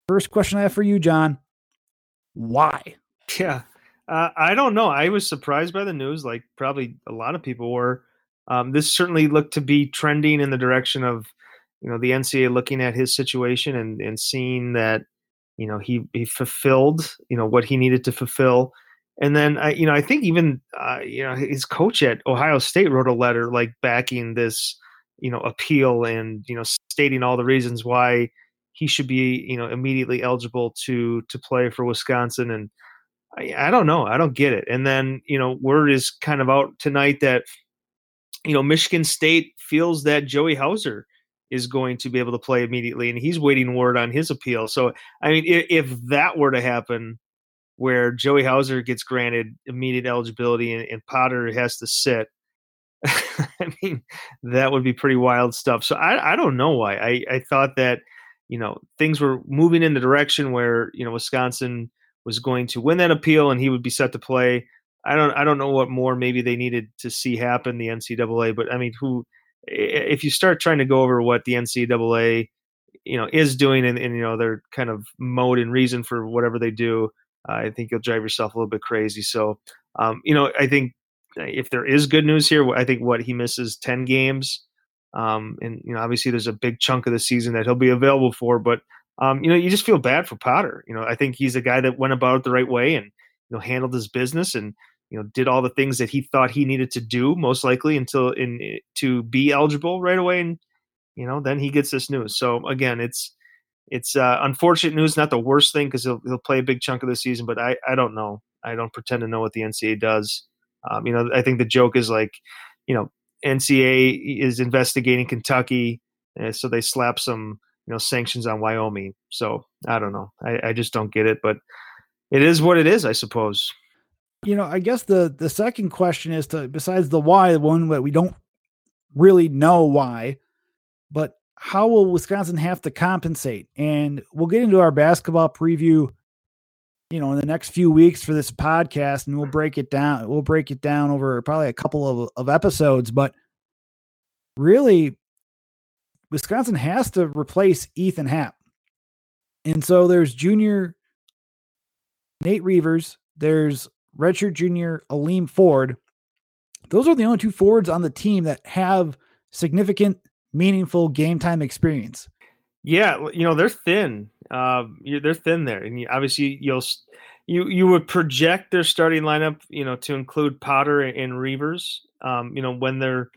First question I have for you, John. Why? Yeah. Uh, I don't know. I was surprised by the news, like probably a lot of people were. Um, this certainly looked to be trending in the direction of, you know, the NCAA looking at his situation and and seeing that, you know, he he fulfilled, you know, what he needed to fulfill. And then I, you know, I think even, uh, you know, his coach at Ohio State wrote a letter like backing this, you know, appeal and you know stating all the reasons why he should be, you know, immediately eligible to to play for Wisconsin and I, I don't know. I don't get it. And then, you know, word is kind of out tonight that, you know, Michigan State feels that Joey Hauser is going to be able to play immediately, and he's waiting word on his appeal. So, I mean, if, if that were to happen, where Joey Hauser gets granted immediate eligibility and, and Potter has to sit, I mean, that would be pretty wild stuff. So I, I don't know why. I, I thought that, you know, things were moving in the direction where, you know, Wisconsin was going to win that appeal and he would be set to play. I don't I don't know what more maybe they needed to see happen the NCAA, but I mean, who if you start trying to go over what the NCAA you know is doing and, and you know their kind of mode and reason for whatever they do, uh, I think you'll drive yourself a little bit crazy. So, um, you know, I think if there is good news here, I think what he misses ten games, um, and you know, obviously there's a big chunk of the season that he'll be available for, but um, you know, you just feel bad for Potter. You know, I think he's a guy that went about it the right way and you know handled his business and you know did all the things that he thought he needed to do most likely until in eh, to be eligible right away and you know then he gets this news so again it's it's uh, unfortunate news not the worst thing because he'll, he'll play a big chunk of the season but i i don't know i don't pretend to know what the ncaa does um, you know i think the joke is like you know ncaa is investigating kentucky uh, so they slap some you know sanctions on Wyoming. So I don't know. I, I just don't get it, but it is what it is, I suppose. You know, I guess the the second question is to besides the why, the one that we don't really know why, but how will Wisconsin have to compensate? And we'll get into our basketball preview, you know, in the next few weeks for this podcast, and we'll break it down. We'll break it down over probably a couple of, of episodes, but really Wisconsin has to replace Ethan Happ. And so there's junior Nate Reuvers, there's redshirt junior Aleem Ford. Those are the only two forwards on the team that have significant, meaningful game time experience. Yeah, you know they're thin. Uh, they're thin there, and obviously you'll you you would project their starting lineup, you know, to include Potter and Reuvers. Um, you know when they're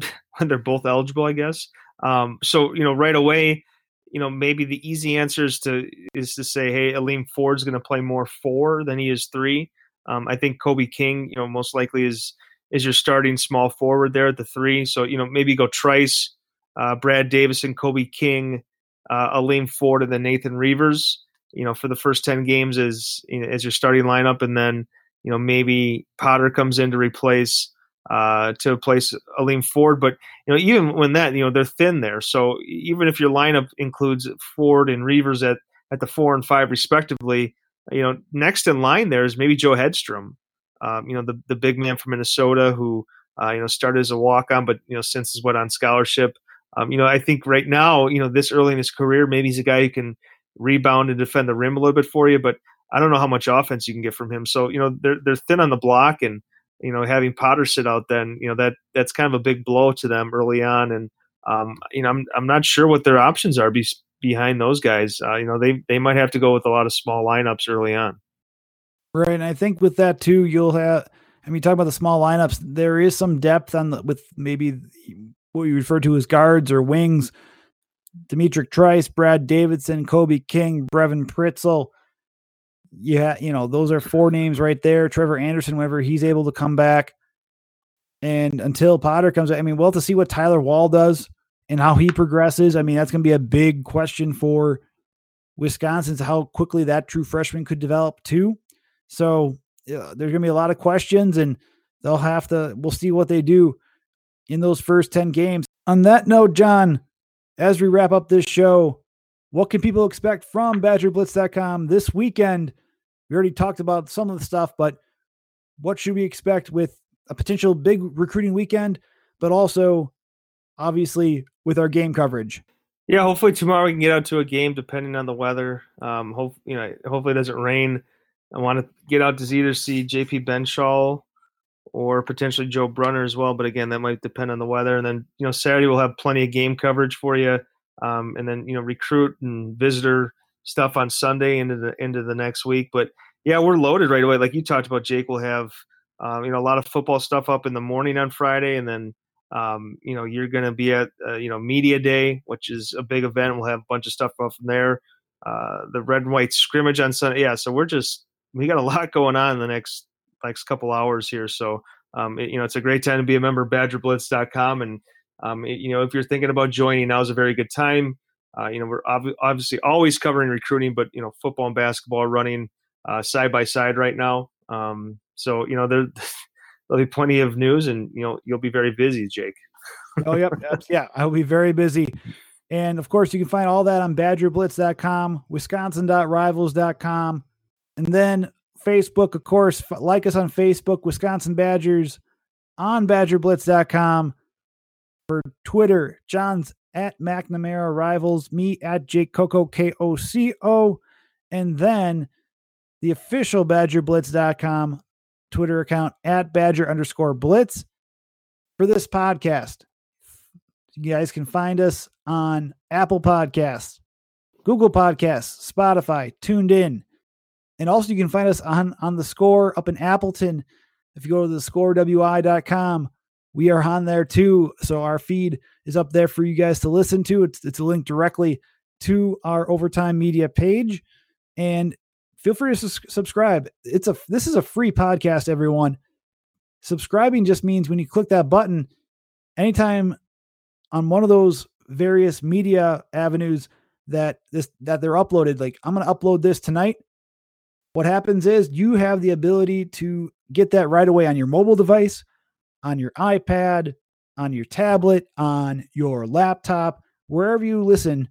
when they're both eligible, I guess. Um, so you know, right away, you know, maybe the easy answer is to is to say, hey, Aleem Ford's going to play more four than he is three. Um, I think Kobe King, you know, most likely is is your starting small forward there at the three. So you know, maybe go Trice, uh, Brad Davison, Kobe King, uh, Aleem Ford, and then Nathan Reuvers. You know, for the first ten games as you know, as your starting lineup, and then you know maybe Potter comes in to replace uh, to replace Aleem Ford. But you know, even when that, you know, they're thin there. So even if your lineup includes Ford and Reuvers at at the four and five respectively, you know, next in line there is maybe Joe Hedstrom. Um, you know, the the big man from Minnesota who Uh, you know, started as a walk on, but you know, since is what on scholarship. Um, you know, I think right now, you know, this early in his career, maybe he's a guy who can rebound and defend the rim a little bit for you, but I don't know how much offense you can get from him. So, you know, they're they're thin on the block and you know, having Potter sit out then, you know, that that's kind of a big blow to them early on. And um, you know, I'm I'm not sure what their options are be, behind those guys. Uh, you know, they they might have to go with a lot of small lineups early on. Right, and I think with that too, you'll have. I mean, talk about the small lineups. There is some depth on the with maybe what you refer to as guards or wings. D'Mitrik Trice, Brad Davison, Kobe King, Brevin Pritzl. Yeah, you know, those are four names right there. Trevor Anderson, whenever he's able to come back. And until Potter comes, I mean, we'll have to see what Tyler Wahl does and how he progresses. I mean, that's going to be a big question for Wisconsin's how quickly that true freshman could develop too. So there's going to be a lot of questions, and they'll have to. We'll see what they do in those first ten games. On that note, John, as we wrap up this show, what can people expect from BadgerBlitz.com this weekend? We already talked about some of the stuff, but what should we expect with a potential big recruiting weekend, but also obviously with our game coverage? Yeah, hopefully tomorrow we can get out to a game depending on the weather. Um, hope you know, hopefully it doesn't rain. I want to get out to either see JP Benzschawel or potentially Joe Brunner as well. But again, that might depend on the weather. And then you know Saturday we'll have plenty of game coverage for you, um, and then you know recruit and visitor stuff on Sunday into the into the next week. But yeah, we're loaded right away. Like you talked about, Jake. We'll have um, you know a lot of football stuff up in the morning on Friday, and then um, you know you're going to be at uh, you know media day, which is a big event. We'll have a bunch of stuff up from there. Uh, the red and white scrimmage on Sunday. Yeah, so we're just we got a lot going on in the next next couple hours here. So um, it, you know it's a great time to be a member of BadgerBlitz.com, and um, it, you know if you're thinking about joining, now is a very good time. Uh, you know we're ob- obviously always covering recruiting, but you know football and basketball are running uh, side by side right now. Um, so you know there there'll be plenty of news, and you know you'll be very busy, Jake. oh yep, yeah, I'll be very busy. And of course, you can find all that on BadgerBlitz.com, Wisconsin.rivals.com, and then Facebook, of course. Like us on Facebook, Wisconsin Badgers, on BadgerBlitz.com. For Twitter, John's at McNamara Rivals, me at Jake Coco K O C O, and then the official BadgerBlitz.com Twitter account at Badger underscore Blitz for this podcast. You guys can find us on Apple Podcasts, Google Podcasts, Spotify, TuneIn. And also you can find us on, on the score up in Appleton. If you go to the scorewi.com, we are on there too. So our feed is up there for you guys to listen to. It's, it's a link directly to our overtime media page. And feel free to subscribe. It's a this is a free podcast, everyone. Subscribing just means when you click that button, anytime on one of those various media avenues that this that they're uploaded, like I'm gonna upload this tonight. What happens is you have the ability to get that right away on your mobile device, on your iPad, on your tablet, on your laptop, wherever you listen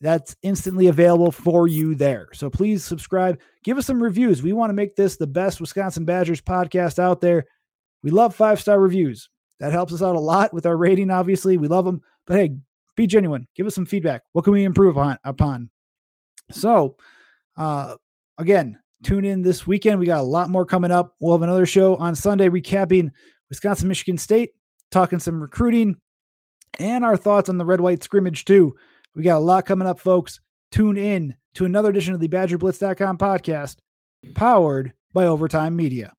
that's instantly available for you there. So please subscribe, give us some reviews. We want to make this the best Wisconsin Badgers podcast out there. We love five star reviews. That helps us out a lot with our rating, obviously. We love them. But hey, be genuine. Give us some feedback. What can we improve on, upon? So, uh, again, tune in this weekend. We got a lot more coming up. We'll have another show on Sunday recapping Wisconsin, Michigan State, talking some recruiting and our thoughts on the red white scrimmage, too. We got a lot coming up, folks. Tune in to another edition of the BadgerBlitz.com podcast, powered by Overtime Media.